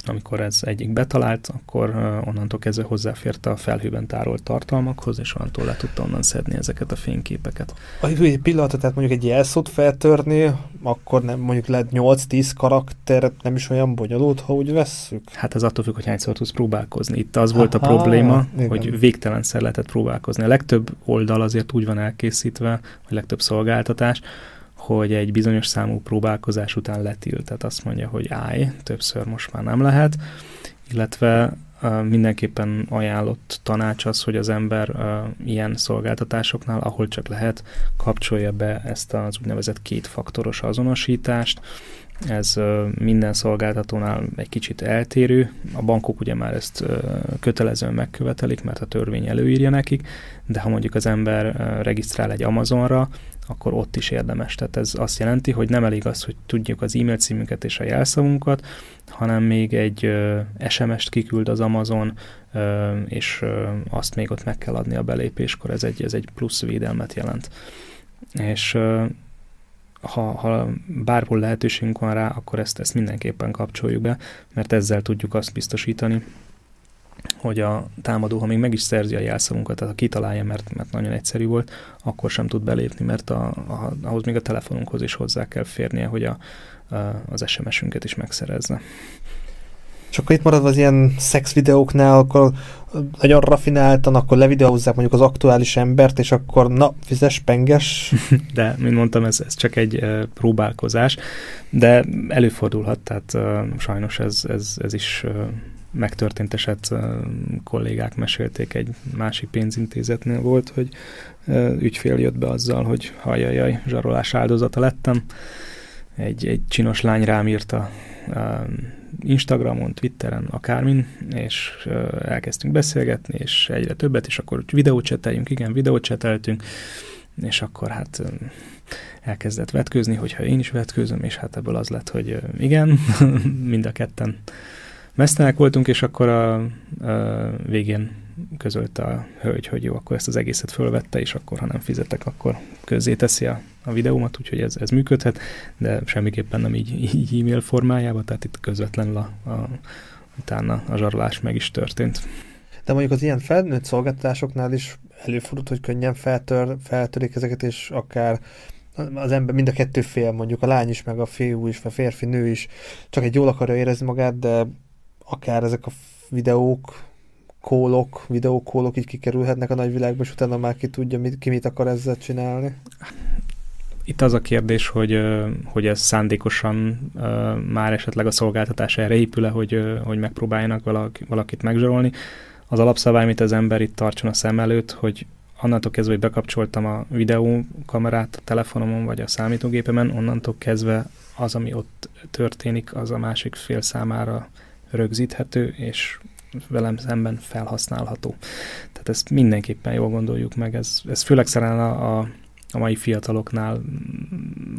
amikor ez egyik betalált, akkor onnantól kezdve hozzáférte a felhőben tárolt tartalmakhoz, és onnantól le tudta onnan szedni ezeket a fényképeket. A egy pillanatot, tehát mondjuk egy jelszót feltörni, akkor nem mondjuk lehet 8-10 karakter, nem is olyan bonyolult, ha úgy vesszük? Hát ez attól függ, hogy hányszor tudsz próbálkozni. Itt az Aha, volt a probléma, igen. hogy végtelenszer lehetett próbálkozni. A legtöbb oldal azért úgy van elkészítve, vagy legtöbb szolgáltatás, hogy egy bizonyos számú próbálkozás után letilt, tehát azt mondja, hogy állj, többször most már nem lehet, illetve mindenképpen ajánlott tanács az, hogy az ember ilyen szolgáltatásoknál, ahol csak lehet, kapcsolja be ezt az úgynevezett kétfaktoros azonosítást, ez minden szolgáltatónál egy kicsit eltérő. A bankok ugye már ezt kötelezően megkövetelik, mert a törvény előírja nekik, de ha mondjuk az ember regisztrál egy Amazonra, akkor ott is érdemes. Tehát ez azt jelenti, hogy nem elég az, hogy tudjuk az e-mail címünket és a jelszavunkat, hanem még egy SMS-t kiküld az Amazon, és azt még ott meg kell adni a belépéskor, ez egy, ez egy plusz védelmet jelent. És ha, ha bárhol lehetőségünk van rá, akkor ezt, ezt mindenképpen kapcsoljuk be, mert ezzel tudjuk azt biztosítani, hogy a támadó, ha még meg is szerzi a jelszavunkat, tehát ha kitalálja, mert, mert nagyon egyszerű volt, akkor sem tud belépni, mert a, a, ahhoz még a telefonunkhoz is hozzá kell férnie, hogy a, a, az SMS-ünket is megszerezze. És akkor itt maradva az ilyen szex videóknál, akkor nagyon rafináltan, akkor levideózzák mondjuk az aktuális embert, és akkor na, fizes, penges. De, mint mondtam, ez, ez csak egy uh, próbálkozás, de előfordulhat, tehát uh, sajnos ez, ez, ez is uh, megtörtént eset uh, kollégák mesélték, egy másik pénzintézetnél volt, hogy ügyfél jött be azzal, hogy hajajaj, zsarolás áldozata lettem. Egy, egy csinos lány rám írta Instagramon, Twitteren, akármin, és elkezdtünk beszélgetni, és egyre többet, és akkor videócseteljünk, igen, videócseteltünk, és akkor hát elkezdett vetkőzni, hogyha én is vetkőzöm, és hát ebből az lett, hogy igen, mind a ketten mesztenek voltunk, és akkor a, a végén közölte a hölgy, hogy jó, akkor ezt az egészet fölvette, és akkor, ha nem fizetek, akkor teszi a, a videómat, úgyhogy ez, ez működhet, de semmiképpen nem így, így e-mail formájában, tehát itt közvetlenül a, a, utána a zsarolás meg is történt. De mondjuk az ilyen felnőtt szolgáltatásoknál is előfordult, hogy könnyen feltör, feltörik ezeket, és akár az ember, mind a kettő fél, mondjuk a lány is, meg a fiú is, vagy a férfi, nő is, csak egy jól akarja érezni magát, de akár ezek a videók, kólok, videókólok így kikerülhetnek a nagyvilágba, és utána már ki tudja, mit, ki mit akar ezzel csinálni? Itt az a kérdés, hogy, hogy ez szándékosan már esetleg a szolgáltatás erre épül-e, hogy, hogy megpróbáljanak valakit megzsarolni. Az alapszabály, amit az ember itt tartson a szem előtt, hogy onnantól kezdve, hogy bekapcsoltam a videókamerát a telefonomon vagy a számítógépemen, onnantól kezdve az, ami ott történik, az a másik fél számára rögzíthető, és velem szemben felhasználható. Tehát ezt mindenképpen jól gondoljuk meg. Ez, ez főleg szerint a, a, a mai fiataloknál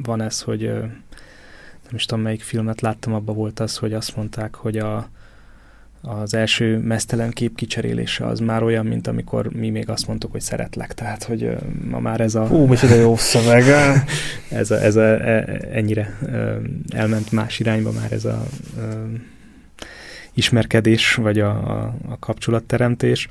van ez, hogy nem is tudom melyik filmet láttam, abban volt az, hogy azt mondták, hogy a, az első mesztelen kép kicserélése az már olyan, mint amikor mi még azt mondtuk, hogy szeretlek. Tehát, hogy ma már ez a... Hú, micsoda jó szöveg! ez a, ez a, e, ennyire elment más irányba már ez a ismerkedés, vagy a, a, a kapcsolatteremtés,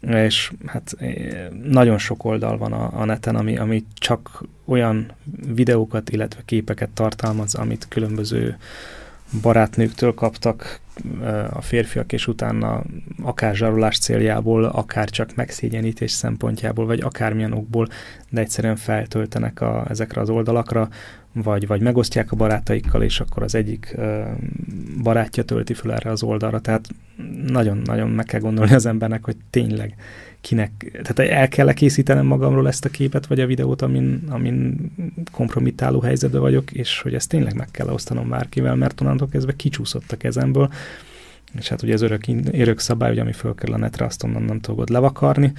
és hát eh, nagyon sok oldal van a, a neten, ami, ami csak olyan videókat, illetve képeket tartalmaz, amit különböző barátnőktől kaptak eh, a férfiak, és utána akár zsarolás céljából, akár csak megszégyenítés szempontjából, vagy akármilyen okból, de egyszerűen feltöltenek a, ezekre az oldalakra, vagy, vagy megosztják a barátaikkal, és akkor az egyik barátja tölti fel erre az oldalra. Tehát nagyon-nagyon meg kell gondolni az embernek, hogy tényleg kinek, tehát el kell készítenem magamról ezt a képet, vagy a videót, amin, amin kompromittáló helyzetben vagyok, és hogy ezt tényleg meg kell osztanom bárkivel, mert onnantól kezdve kicsúszott a kezemből, és hát ugye ez örök, örök szabály, hogy ami fölkerül a netre, azt onnan nem tudod levakarni.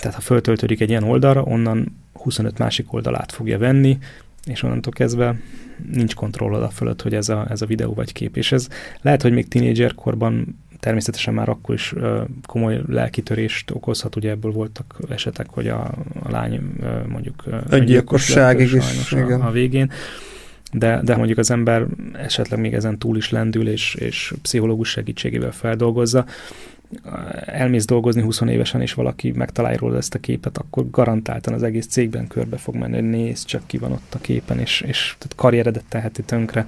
Tehát ha föltöltődik egy ilyen oldalra, onnan 25 másik oldalát fogja venni, és onnantól kezdve nincs kontrollod a fölött, hogy ez a, ez a videó vagy kép. És ez lehet, hogy még tínédzser korban természetesen már akkor is uh, komoly lelkitörést okozhat, ugye ebből voltak esetek, hogy a, a lány uh, mondjuk öngyilkosságig is igen. A, a végén, de, de mondjuk az ember esetleg még ezen túl is lendül, és, és pszichológus segítségével feldolgozza, elmész dolgozni 20 évesen, és valaki megtalálja róla ezt a képet, akkor garantáltan az egész cégben körbe fog menni, hogy nézd csak ki van ott a képen, és, és tehát karrieredet teheti tönkre.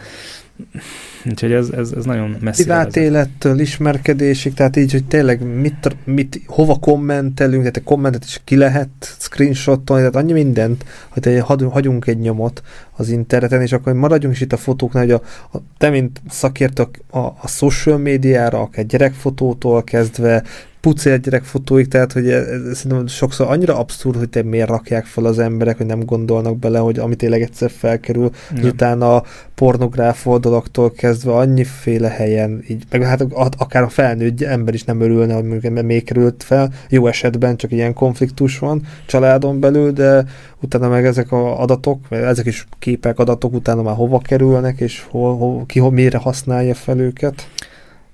Úgyhogy ez, ez, ez nagyon messzi. Privát élettől ismerkedésig, tehát így, hogy tényleg mit, mit, hova kommentelünk, tehát a kommentet is ki lehet screenshotolni, tehát annyi mindent, hogy hagyunk egy nyomot az interneten, és akkor maradjunk is itt a fotóknál, hogy a, a te, mint szakértő a, a social médiára, akár gyerekfotótól kezdve, pucér gyerek fotóik, tehát hogy ez, ez szerintem sokszor annyira abszurd, hogy te miért rakják fel az emberek, hogy nem gondolnak bele, hogy amit tényleg egyszer felkerül, ja. utána a pornográf oldalaktól kezdve annyiféle helyen, így, meg hát akár a felnőtt ember is nem örülne, hogy mondjuk még került fel, jó esetben csak ilyen konfliktus van családon belül, de utána meg ezek a adatok, ezek is képek, adatok utána már hova kerülnek, és hol, hol, ki hol, mire használja fel őket.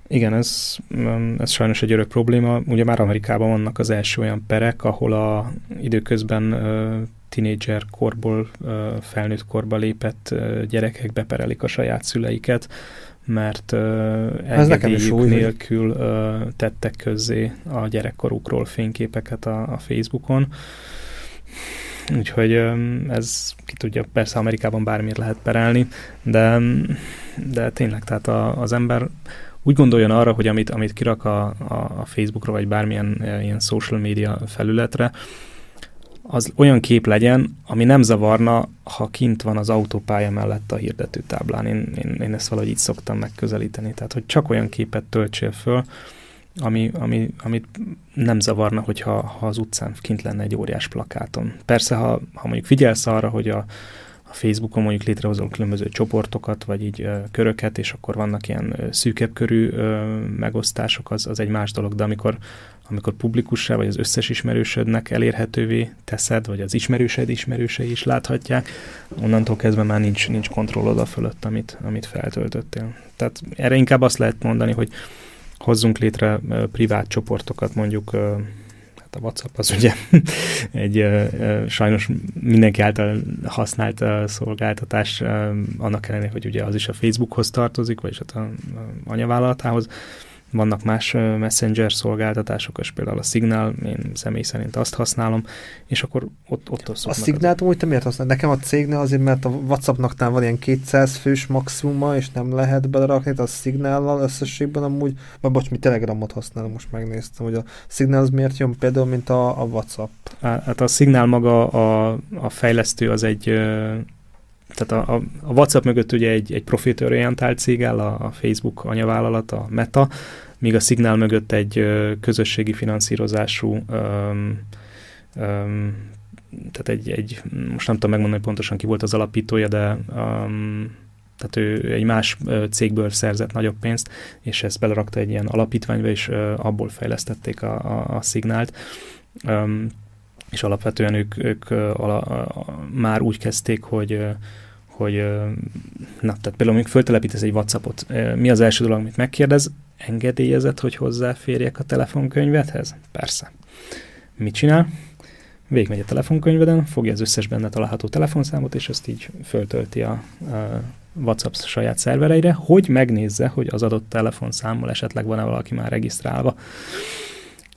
Igen, ez, mm, ez sajnos egy örök probléma. Ugye már Amerikában vannak az első olyan perek, ahol a időközben tinédzser korból felnőtt korba lépett gyerekek beperelik a saját szüleiket, mert engedélyük nélkül tettek közzé a gyerekkorukról fényképeket a, a Facebookon. Úgyhogy ez ki tudja, persze Amerikában bármiért lehet perelni, de, de tényleg, tehát a, az ember úgy gondoljon arra, hogy amit, amit kirak a, a, Facebookra, vagy bármilyen e, ilyen social media felületre, az olyan kép legyen, ami nem zavarna, ha kint van az autópálya mellett a hirdető táblán. Én, én, én ezt valahogy így szoktam megközelíteni. Tehát, hogy csak olyan képet töltsél föl, ami, ami, amit nem zavarna, hogyha ha az utcán kint lenne egy óriás plakáton. Persze, ha, ha mondjuk figyelsz arra, hogy a, a Facebookon mondjuk létrehozol különböző csoportokat, vagy így ö, köröket, és akkor vannak ilyen ö, szűkebb körű ö, megosztások, az, az egy más dolog, de amikor, amikor publikussá, vagy az összes ismerősödnek elérhetővé teszed, vagy az ismerősed ismerősei is láthatják, onnantól kezdve már nincs, nincs kontrollod a fölött, amit, amit feltöltöttél. Tehát erre inkább azt lehet mondani, hogy hozzunk létre privát csoportokat, mondjuk a WhatsApp az ugye egy sajnos mindenki által használt uh, szolgáltatás, annak ellenére, hogy ugye az is a Facebookhoz tartozik, vagyis hát a, a anyavállalatához, vannak más messenger szolgáltatások, és például a Signal, én személy szerint azt használom, és akkor ott, ott A Signalt úgy te miért használod? Nekem a cégnél azért, mert a Whatsappnak van ilyen 200 fős maximuma, és nem lehet belerakni, a Signállal összességben amúgy, vagy bocs, mi Telegramot használom, most megnéztem, hogy a Signal az miért jön például, mint a, a WhatsApp. Hát a Signal maga a, a fejlesztő az egy tehát a, a, a WhatsApp mögött ugye egy, egy profitorientált cég áll, a, a Facebook anyavállalat, a Meta, míg a Signal mögött egy ö, közösségi finanszírozású öm, öm, tehát egy, egy, most nem tudom megmondani pontosan ki volt az alapítója, de um, tehát ő egy más cégből szerzett nagyobb pénzt, és ezt belerakta egy ilyen alapítványba, és uh, abból fejlesztették a, a, a szignált. Um, és alapvetően ők, ők ala, már úgy kezdték, hogy hogy na, tehát például mondjuk föltelepítesz egy Whatsappot, mi az első dolog, amit megkérdez? Engedélyezett, hogy hozzáférjek a telefonkönyvedhez? Persze. Mit csinál? Végigmegy a telefonkönyveden, fogja az összes benne található telefonszámot, és ezt így föltölti a, a WhatsApp saját szervereire, hogy megnézze, hogy az adott telefonszámmal esetleg van-e valaki már regisztrálva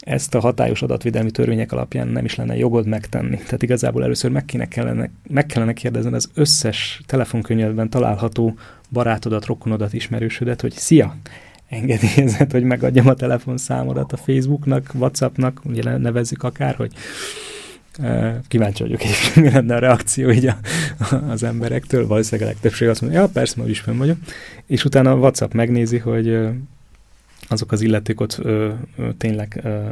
ezt a hatályos adatvédelmi törvények alapján nem is lenne jogod megtenni. Tehát igazából először meg, kéne kellene, meg kellene kérdezni az összes telefonkönyvben található barátodat, rokonodat, ismerősödet, hogy szia, engedélyezett, hogy megadjam a telefonszámodat a Facebooknak, Whatsappnak, ugye nevezzük akár, hogy kíváncsi vagyok, és mi lenne a reakció így a, az emberektől. Valószínűleg a legtöbbség azt mondja, ja, persze, ma is fönn vagyok. És utána a WhatsApp megnézi, hogy azok az illeték ott ö, ö, tényleg ö,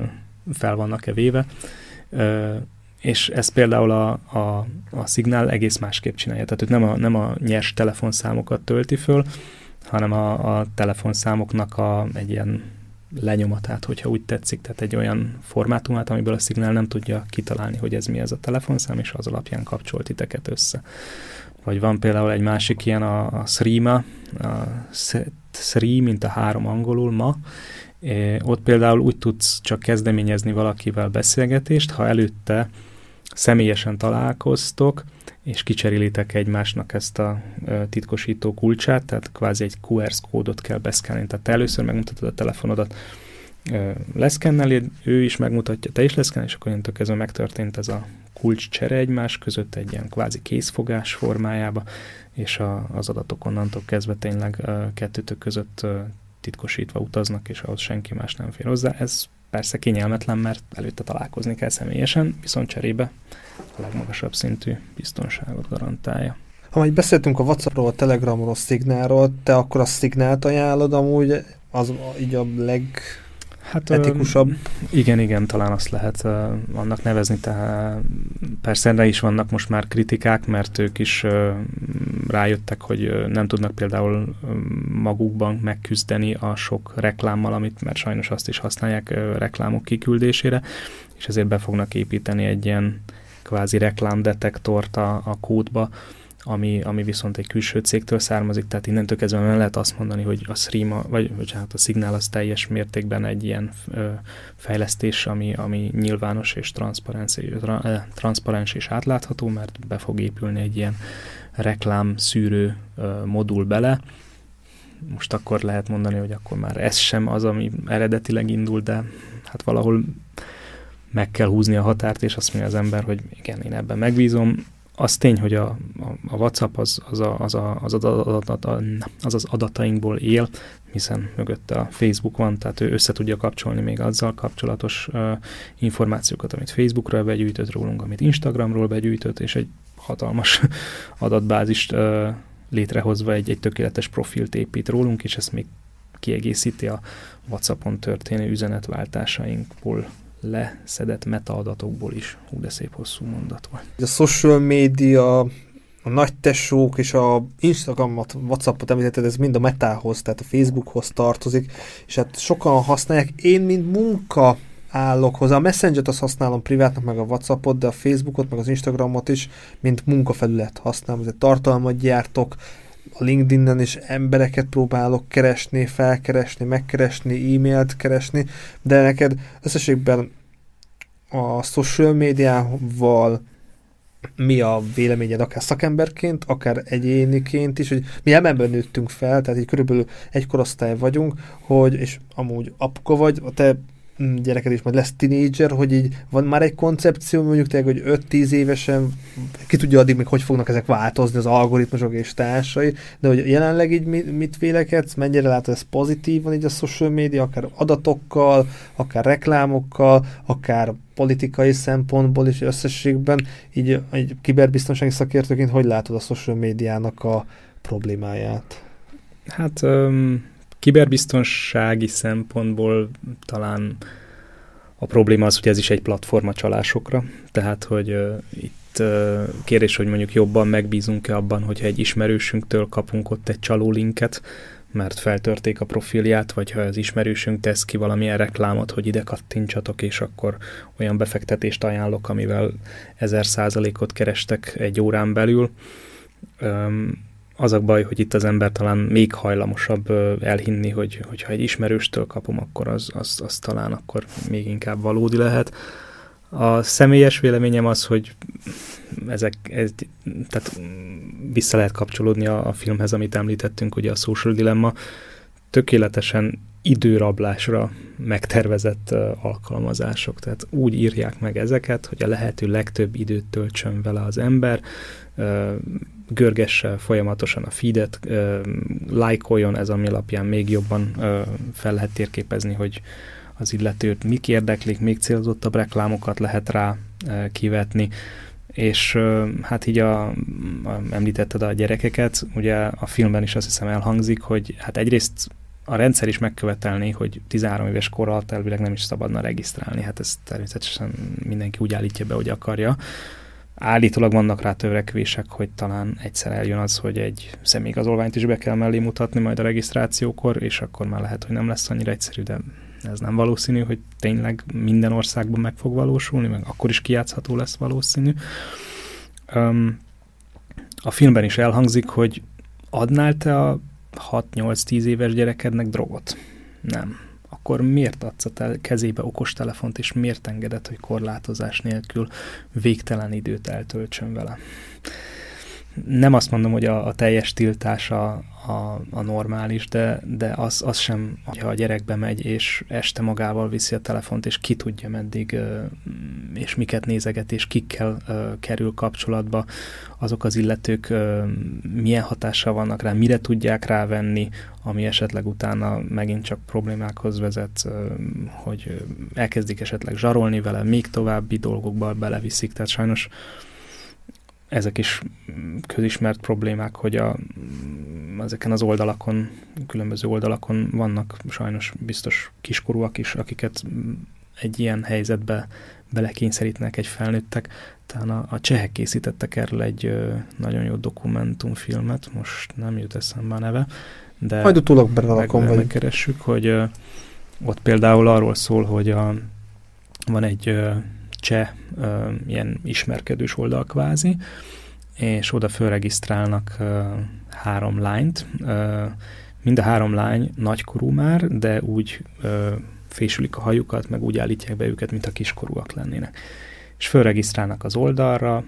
fel vannak-e véve, ö, és ezt például a, a, a szignál egész másképp csinálja. Tehát őt nem a, nem a nyers telefonszámokat tölti föl, hanem a, a telefonszámoknak a, egy ilyen lenyomatát, hogyha úgy tetszik, tehát egy olyan formátumát, amiből a szignál nem tudja kitalálni, hogy ez mi ez a telefonszám, és az alapján kapcsolt titeket össze. Vagy van például egy másik ilyen, a, a Srima, a Sri, mint a három angolul ma, É, ott például úgy tudsz csak kezdeményezni valakivel beszélgetést, ha előtte személyesen találkoztok, és kicserélitek egymásnak ezt a e, titkosító kulcsát, tehát kvázi egy QR kódot kell beszkálni. Tehát te először megmutatod a telefonodat, leszkenneli, ő is megmutatja, te is leszkennel, és akkor innentől kezdve megtörtént ez a kulcscsere egymás között egy ilyen kvázi készfogás formájába, és a, az adatok onnantól kezdve tényleg kettőtök között titkosítva utaznak, és ahhoz senki más nem fér hozzá. Ez persze kényelmetlen, mert előtte találkozni kell személyesen, viszont cserébe a legmagasabb szintű biztonságot garantálja. Ha majd beszéltünk a WhatsAppról, a Telegramról, a Signálról, te akkor a Signált ajánlod amúgy, az így a leg hát, etikusabb. Igen, igen, talán azt lehet uh, annak nevezni. Tehát persze erre is vannak most már kritikák, mert ők is uh, rájöttek, hogy uh, nem tudnak például magukban megküzdeni a sok reklámmal, amit, mert sajnos azt is használják uh, reklámok kiküldésére, és ezért be fognak építeni egy ilyen kvázi reklámdetektort a, a kódba, ami, ami viszont egy külső cégtől származik, tehát innentől kezdve nem lehet azt mondani, hogy a Stream, vagy, hát a Signal az teljes mértékben egy ilyen ö, fejlesztés, ami, ami nyilvános és transzparens, tra, transzparens és átlátható, mert be fog épülni egy ilyen reklám szűrő ö, modul bele, most akkor lehet mondani, hogy akkor már ez sem az, ami eredetileg indul, de hát valahol meg kell húzni a határt, és azt mondja az ember, hogy igen, én ebben megbízom, az tény, hogy a, a, a WhatsApp az az, a, az, a, az, adat, az az adatainkból él, hiszen mögötte a Facebook van, tehát ő össze tudja kapcsolni még azzal kapcsolatos uh, információkat, amit Facebookról begyűjtött rólunk, amit Instagramról begyűjtött, és egy hatalmas adatbázist uh, létrehozva egy, egy tökéletes profilt épít rólunk, és ezt még kiegészíti a WhatsAppon történő üzenetváltásainkból leszedett metaadatokból is. Hú, de szép hosszú mondat volt. A social media, a nagy tesók és a Instagramot, Whatsappot említetted, ez mind a metához, tehát a Facebookhoz tartozik, és hát sokan használják. Én, mint munka állok hozzá. A Messenger-t azt használom privátnak, meg a Whatsappot, de a Facebookot, meg az Instagramot is, mint munkafelület használom. Ezért tartalmat gyártok, a LinkedIn-en is embereket próbálok keresni, felkeresni, megkeresni, e-mailt keresni, de neked összességben a social médiával mi a véleményed akár szakemberként, akár egyéniként is, hogy mi ebben nőttünk fel, tehát így körülbelül egy korosztály vagyunk, hogy, és amúgy apuka vagy, a te gyereked is majd lesz tinédzser, hogy így van már egy koncepció, mondjuk tényleg, hogy 5-10 évesen, ki tudja addig még, hogy fognak ezek változni, az algoritmusok és társai, de hogy jelenleg így mit, mit vélekedsz, mennyire látod ez pozitívan így a social media, akár adatokkal, akár reklámokkal, akár politikai szempontból is összességben, így egy kiberbiztonsági szakértőként hogy látod a social médiának a problémáját? Hát um, Kiberbiztonsági szempontból talán a probléma az, hogy ez is egy platforma csalásokra, tehát hogy uh, itt uh, kérdés, hogy mondjuk jobban megbízunk-e abban, hogyha egy ismerősünktől kapunk ott egy csaló linket, mert feltörték a profilját, vagy ha az ismerősünk tesz ki valamilyen reklámot, hogy ide kattintsatok, és akkor olyan befektetést ajánlok, amivel ezer százalékot kerestek egy órán belül. Um, az a baj, hogy itt az ember talán még hajlamosabb elhinni, hogy hogyha egy ismerőstől kapom, akkor az, az, az talán akkor még inkább valódi lehet. A személyes véleményem az, hogy ezek, ez, tehát vissza lehet kapcsolódni a, a filmhez, amit említettünk, ugye a Social Dilemma, tökéletesen időrablásra megtervezett alkalmazások. Tehát úgy írják meg ezeket, hogy a lehető legtöbb időt töltsön vele az ember, görgesse folyamatosan a feedet, lájkoljon, ez ami alapján még jobban fel lehet térképezni, hogy az illetőt mik érdeklik, még célzottabb reklámokat lehet rá kivetni, és hát így a, a, említetted a gyerekeket, ugye a filmben is azt hiszem elhangzik, hogy hát egyrészt a rendszer is megkövetelni, hogy 13 éves kor alatt elvileg nem is szabadna regisztrálni, hát ez természetesen mindenki úgy állítja be, hogy akarja, Állítólag vannak rá törekvések, hogy talán egyszer eljön az, hogy egy személyigazolványt is be kell mellé mutatni majd a regisztrációkor, és akkor már lehet, hogy nem lesz annyira egyszerű, de ez nem valószínű, hogy tényleg minden országban meg fog valósulni, meg akkor is kijátszható lesz valószínű. Um, a filmben is elhangzik, hogy adnál te a 6-8-10 éves gyerekednek drogot? Nem akkor miért adsz a te kezébe okostelefont, és miért engedett, hogy korlátozás nélkül végtelen időt eltöltsön vele? Nem azt mondom, hogy a, a teljes tiltás a, a, a normális, de, de az, az sem, ha a gyerek bemegy, és este magával viszi a telefont, és ki tudja meddig, és miket nézeget, és kikkel kerül kapcsolatba, azok az illetők milyen hatással vannak rá, mire tudják rávenni, ami esetleg utána megint csak problémákhoz vezet, hogy elkezdik esetleg zsarolni vele, még további dolgokba beleviszik, tehát sajnos ezek is közismert problémák, hogy a, ezeken az oldalakon, különböző oldalakon vannak sajnos biztos kiskorúak is, akiket egy ilyen helyzetbe belekényszerítnek egy felnőttek. Talán a, a csehek készítettek erről egy ö, nagyon jó dokumentumfilmet, most nem jut eszembe a neve, de Majd utólag belerakom, meg, megkeressük, hogy ö, ott például arról szól, hogy a, van egy ö, cseh ilyen ismerkedős oldal kvázi, és oda fölregisztrálnak három lányt. Mind a három lány nagykorú már, de úgy fésülik a hajukat, meg úgy állítják be őket, mint a kiskorúak lennének. És fölregisztrálnak az oldalra,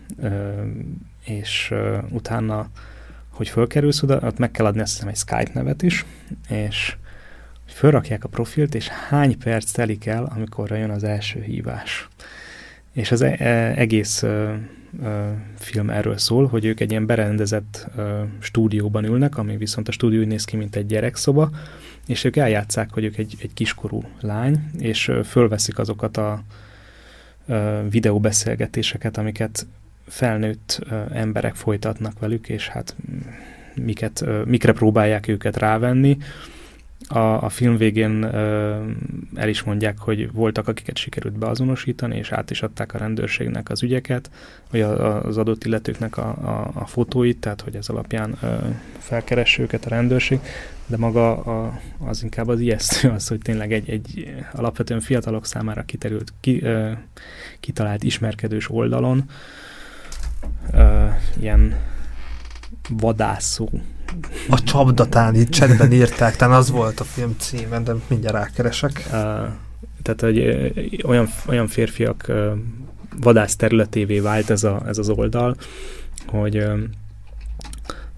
és utána, hogy fölkerülsz oda, ott meg kell adni azt hiszem egy Skype nevet is, és fölrakják a profilt, és hány perc telik el, amikor jön az első hívás. És az e- e- egész film erről szól, hogy ők egy ilyen berendezett stúdióban ülnek, ami viszont a stúdió úgy néz ki, mint egy gyerekszoba, és ők eljátszák, hogy ők egy, egy kiskorú lány, és fölveszik azokat a videóbeszélgetéseket, amiket felnőtt emberek folytatnak velük, és hát miket, mikre próbálják őket rávenni, a, a film végén ö, el is mondják, hogy voltak, akiket sikerült beazonosítani, és át is adták a rendőrségnek az ügyeket, vagy az adott illetőknek a, a, a fotóit, tehát hogy ez alapján ö, felkeresse őket a rendőrség, de maga a, az inkább az ijesztő az, hogy tényleg egy, egy alapvetően fiatalok számára kiterült, ki, ö, kitalált ismerkedős oldalon ö, ilyen vadászó a csapdatán itt csetben írták, talán az volt a film címe, de mindjárt rákeresek. Uh, tehát, hogy olyan, olyan férfiak uh, vadász területévé vált ez, a, ez az oldal, hogy uh,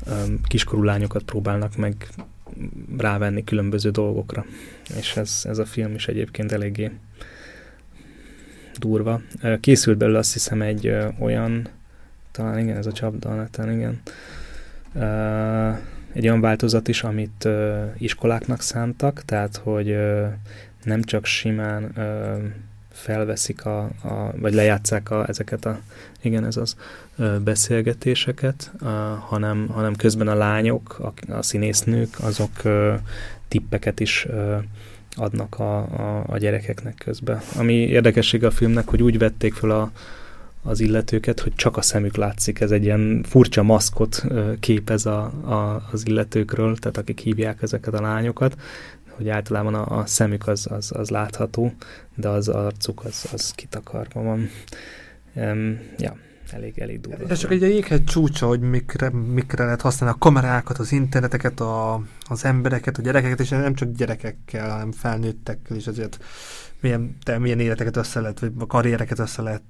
um, kiskorú lányokat próbálnak meg rávenni különböző dolgokra. És ez, ez a film is egyébként eléggé durva. Készült belőle azt hiszem egy olyan, talán igen, ez a csapda, talán igen, egy olyan változat is, amit iskoláknak szántak, tehát hogy nem csak simán felveszik a, a, vagy lejátszák a, ezeket a, igen, ez az ö, beszélgetéseket, a, hanem, hanem közben a lányok, a, a színésznők, azok ö, tippeket is ö, adnak a, a, a gyerekeknek közben. Ami érdekesség a filmnek, hogy úgy vették fel a, az illetőket, hogy csak a szemük látszik. Ez egy ilyen furcsa maszkot képez a, a, az illetőkről, tehát akik hívják ezeket a lányokat, hogy általában a, a szemük az, az, az látható, de az arcuk az, az kitakarva van. Um, ja, elég, elég durva. Ez csak egy jéghegy csúcsa, hogy mikre, mikre lehet használni a kamerákat, az interneteket, a, az embereket, a gyerekeket, és nem csak gyerekekkel, hanem felnőttekkel is azért milyen, te, milyen életeket össze lehet, vagy karriereket össze lehet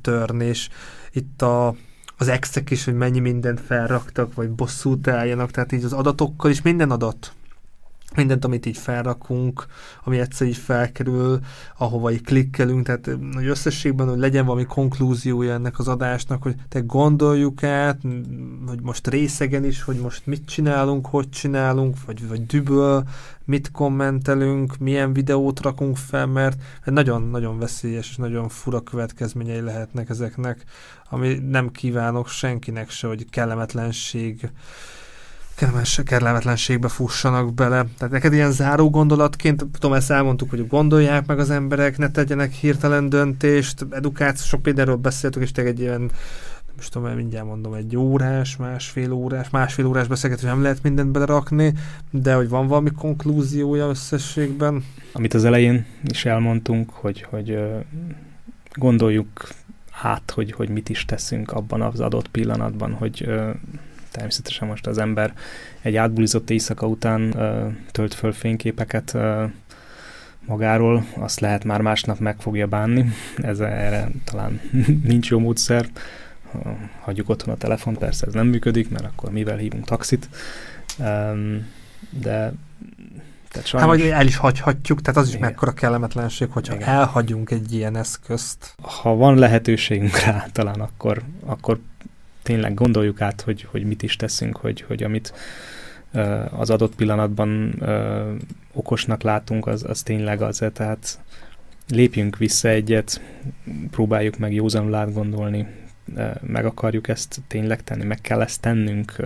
törni, és itt a, az exek is, hogy mennyi mindent felraktak, vagy bosszút álljanak, tehát így az adatokkal is minden adat mindent, amit így felrakunk, ami egyszer így felkerül, ahova így klikkelünk, tehát hogy összességben, hogy legyen valami konklúziója ennek az adásnak, hogy te gondoljuk át, hogy most részegen is, hogy most mit csinálunk, hogy csinálunk, vagy, vagy düböl, mit kommentelünk, milyen videót rakunk fel, mert nagyon-nagyon veszélyes és nagyon fura következményei lehetnek ezeknek, ami nem kívánok senkinek se, hogy kellemetlenség kellemes, kellemetlenségbe fussanak bele. Tehát neked ilyen záró gondolatként, tudom, ezt elmondtuk, hogy gondolják meg az emberek, ne tegyenek hirtelen döntést, edukáció, sok például beszéltük, és tényleg egy ilyen most tudom, mindjárt mondom, egy órás, másfél órás, másfél órás beszélgetés nem lehet mindent belerakni, de hogy van valami konklúziója összességben? Amit az elején is elmondtunk, hogy, hogy gondoljuk át, hogy, hogy mit is teszünk abban az adott pillanatban, hogy természetesen most az ember egy átbulizott éjszaka után ö, tölt föl fényképeket ö, magáról, azt lehet már másnap meg fogja bánni. Ez erre talán nincs jó módszer, hagyjuk otthon a telefon, persze ez nem működik, mert akkor mivel hívunk taxit, de tehát sajnos... Hát vagy el is hagyhatjuk, tehát az is Igen. mekkora kellemetlenség, hogyha Igen. elhagyunk egy ilyen eszközt. Ha van lehetőségünk rá, talán akkor, akkor tényleg gondoljuk át, hogy, hogy mit is teszünk, hogy, hogy amit az adott pillanatban okosnak látunk, az, az tényleg az, -e. tehát lépjünk vissza egyet, próbáljuk meg józanul átgondolni, meg akarjuk ezt tényleg tenni, meg kell ezt tennünk,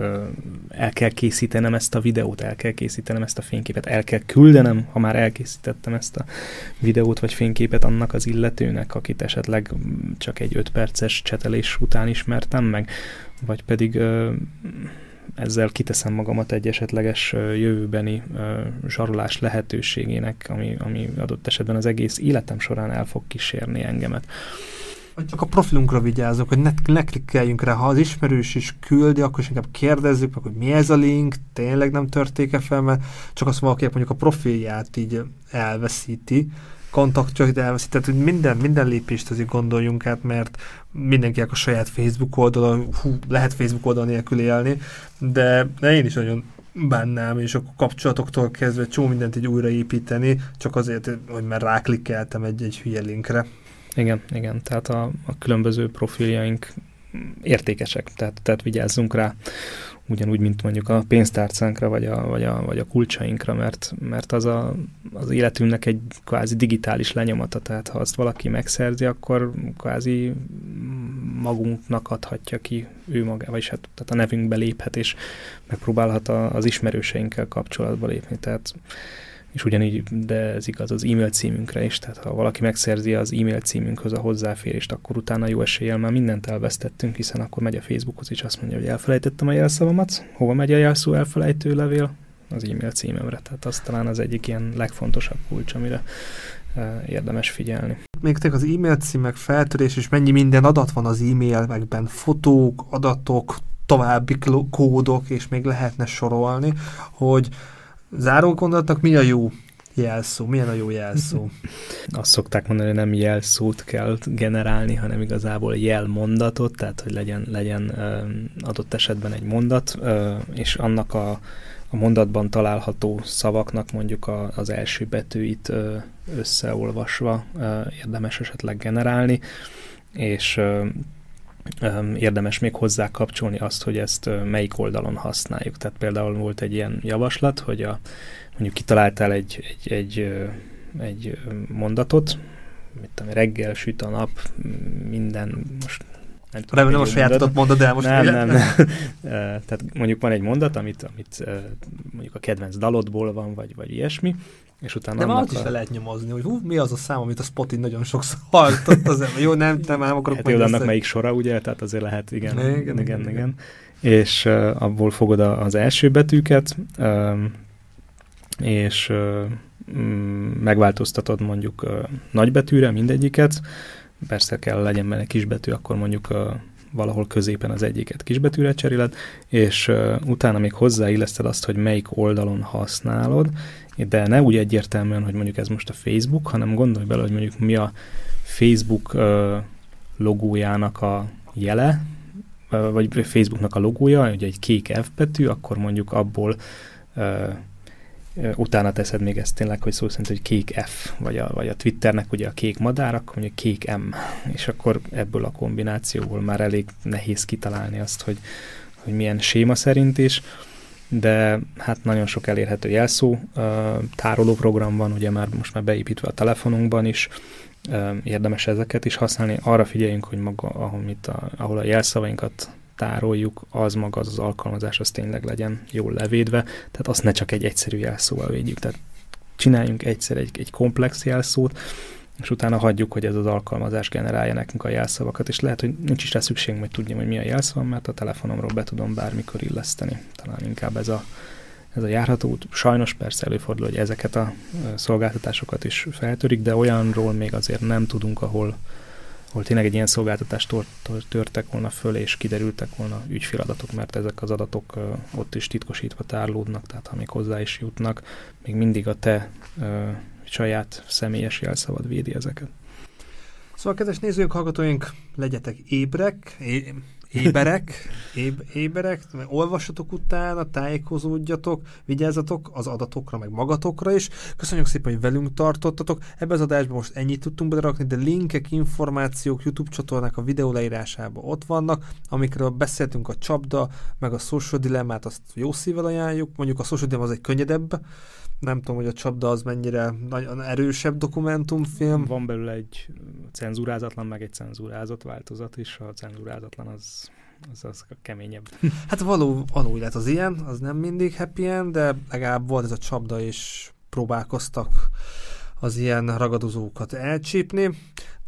el kell készítenem ezt a videót, el kell készítenem ezt a fényképet, el kell küldenem, ha már elkészítettem ezt a videót vagy fényképet annak az illetőnek, akit esetleg csak egy öt perces csetelés után ismertem meg, vagy pedig ezzel kiteszem magamat egy esetleges jövőbeni zsarolás lehetőségének, ami, ami adott esetben az egész életem során el fog kísérni engemet csak a profilunkra vigyázunk, hogy ne, ne klikkeljünk rá, ha az ismerős is küldi, akkor is inkább kérdezzük meg, hogy mi ez a link, tényleg nem törték-e fel, mert csak azt valaki mondjuk a profilját így elveszíti, kontaktjait elveszíti, tehát hogy minden, minden lépést azért gondoljunk át, mert mindenkinek a saját Facebook oldala, hú, lehet Facebook oldal nélkül élni, de én is nagyon bánnám, és akkor kapcsolatoktól kezdve csó mindent így újraépíteni, csak azért, hogy már ráklikkeltem egy, egy hülye linkre. Igen, igen, tehát a, a különböző profiljaink értékesek, tehát, tehát vigyázzunk rá, ugyanúgy, mint mondjuk a pénztárcánkra, vagy a, vagy a, vagy a kulcsainkra, mert, mert az a, az életünknek egy kvázi digitális lenyomata, tehát ha azt valaki megszerzi, akkor kvázi magunknak adhatja ki ő maga, vagyis hát tehát a nevünkbe léphet, és megpróbálhat a, az ismerőseinkkel kapcsolatba lépni, tehát és ugyanígy, de ez igaz az e-mail címünkre is, tehát ha valaki megszerzi az e-mail címünkhöz a hozzáférést, akkor utána jó eséllyel már mindent elvesztettünk, hiszen akkor megy a Facebookhoz is, azt mondja, hogy elfelejtettem a jelszavamat, hova megy a jelszó elfelejtő levél? Az e-mail címemre, tehát az talán az egyik ilyen legfontosabb kulcs, amire e, érdemes figyelni. Még az e-mail címek feltörés, és mennyi minden adat van az e-mailekben, fotók, adatok, további kódok, és még lehetne sorolni, hogy Záró gondolatnak mi a jó jelszó? Milyen a jó jelszó? Azt szokták mondani, hogy nem jelszót kell generálni, hanem igazából jelmondatot, tehát hogy legyen, legyen adott esetben egy mondat, és annak a, a mondatban található szavaknak mondjuk a, az első betűit összeolvasva érdemes esetleg generálni, és érdemes még hozzá kapcsolni azt, hogy ezt melyik oldalon használjuk. Tehát például volt egy ilyen javaslat, hogy a, mondjuk kitaláltál egy, egy, egy, egy mondatot, mit tudom, reggel süt a nap, minden, most nem tudom. Remélem a sajátodat mondod, de most nem, nem, nem. Tehát mondjuk van egy mondat, amit, amit mondjuk a kedvenc dalodból van, vagy, vagy ilyesmi, és utána De már is a... lehet nyomozni, hogy hú, mi az a szám, amit a Spotin nagyon sokszor hallott. Az, jó, nem, nem, nem akarok hát jó, annak melyik sora, ugye? Tehát azért lehet, igen. Igen, igen. igen, igen. igen. És uh, abból fogod a, az első betűket, uh, és uh, megváltoztatod mondjuk uh, nagybetűre mindegyiket, persze kell legyen benne kisbetű, akkor mondjuk uh, valahol középen az egyiket kisbetűre cseréled, és uh, utána még hozzáilleszted azt, hogy melyik oldalon használod, de ne úgy egyértelműen, hogy mondjuk ez most a Facebook, hanem gondolj bele, hogy mondjuk mi a Facebook logójának a jele, vagy Facebooknak a logója, ugye egy kék F betű, akkor mondjuk abból utána teszed még ezt tényleg, hogy szó szerint, hogy kék F, vagy a, vagy a Twitternek ugye a kék madár, akkor mondjuk kék M, és akkor ebből a kombinációból már elég nehéz kitalálni azt, hogy, hogy milyen séma szerint is de hát nagyon sok elérhető jelszó tároló program van, ugye már most már beépítve a telefonunkban is, érdemes ezeket is használni. Arra figyeljünk, hogy maga, ahol, a, ahol a jelszavainkat tároljuk, az maga az, az alkalmazás, az tényleg legyen jól levédve, tehát azt ne csak egy egyszerű jelszóval védjük. Tehát csináljunk egyszer egy, egy komplex jelszót, és utána hagyjuk, hogy ez az alkalmazás generálja nekünk a jelszavakat, és lehet, hogy nincs is rá szükség, hogy tudjam, hogy mi a jelszavam, mert a telefonomról be tudom bármikor illeszteni. Talán inkább ez a, ez a járható út. Sajnos persze előfordul, hogy ezeket a szolgáltatásokat is feltörik, de olyanról még azért nem tudunk, ahol, ahol tényleg egy ilyen szolgáltatást törtek volna föl, és kiderültek volna ügyféladatok, mert ezek az adatok ott is titkosítva tárlódnak, tehát ha még hozzá is jutnak, még mindig a te saját személyes jelszavad védi ezeket. Szóval, kedves nézők, hallgatóink, legyetek ébrek, éberek, éb, éberek, olvassatok utána, tájékozódjatok, vigyázzatok az adatokra, meg magatokra is. Köszönjük szépen, hogy velünk tartottatok. Ebben az adásban most ennyit tudtunk belerakni, de linkek, információk YouTube csatornák a videó leírásában ott vannak, amikről beszéltünk a csapda, meg a social dilemmát, azt jó szívvel ajánljuk. Mondjuk a social dilemma az egy könnyedebb, nem tudom, hogy a csapda az mennyire nagyon erősebb dokumentumfilm. Van belőle egy cenzúrázatlan, meg egy cenzúrázott változat is. A cenzúrázatlan az az, az a keményebb. Hát való, való lett az ilyen, az nem mindig happy end, de legalább volt ez a csapda, és próbálkoztak az ilyen ragadozókat elcsípni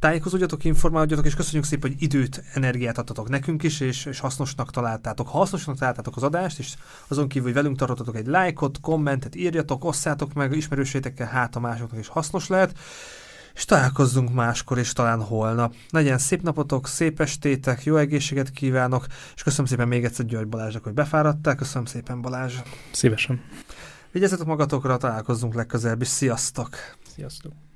tájékozódjatok, informálódjatok, és köszönjük szépen, hogy időt, energiát adtatok nekünk is, és, és hasznosnak találtátok. Ha hasznosnak találtátok az adást, és azon kívül, hogy velünk tartottatok egy lájkot, kommentet, írjatok, osszátok meg ismerősétekkel, hát a másoknak is hasznos lehet és találkozzunk máskor, és talán holnap. Legyen szép napotok, szép estétek, jó egészséget kívánok, és köszönöm szépen még egyszer György Balázsnak, hogy befáradtál. Köszönöm szépen Balázs. Szívesen. Vigyázzatok magatokra, találkozzunk legközelebb, és sziasztok! Sziasztok!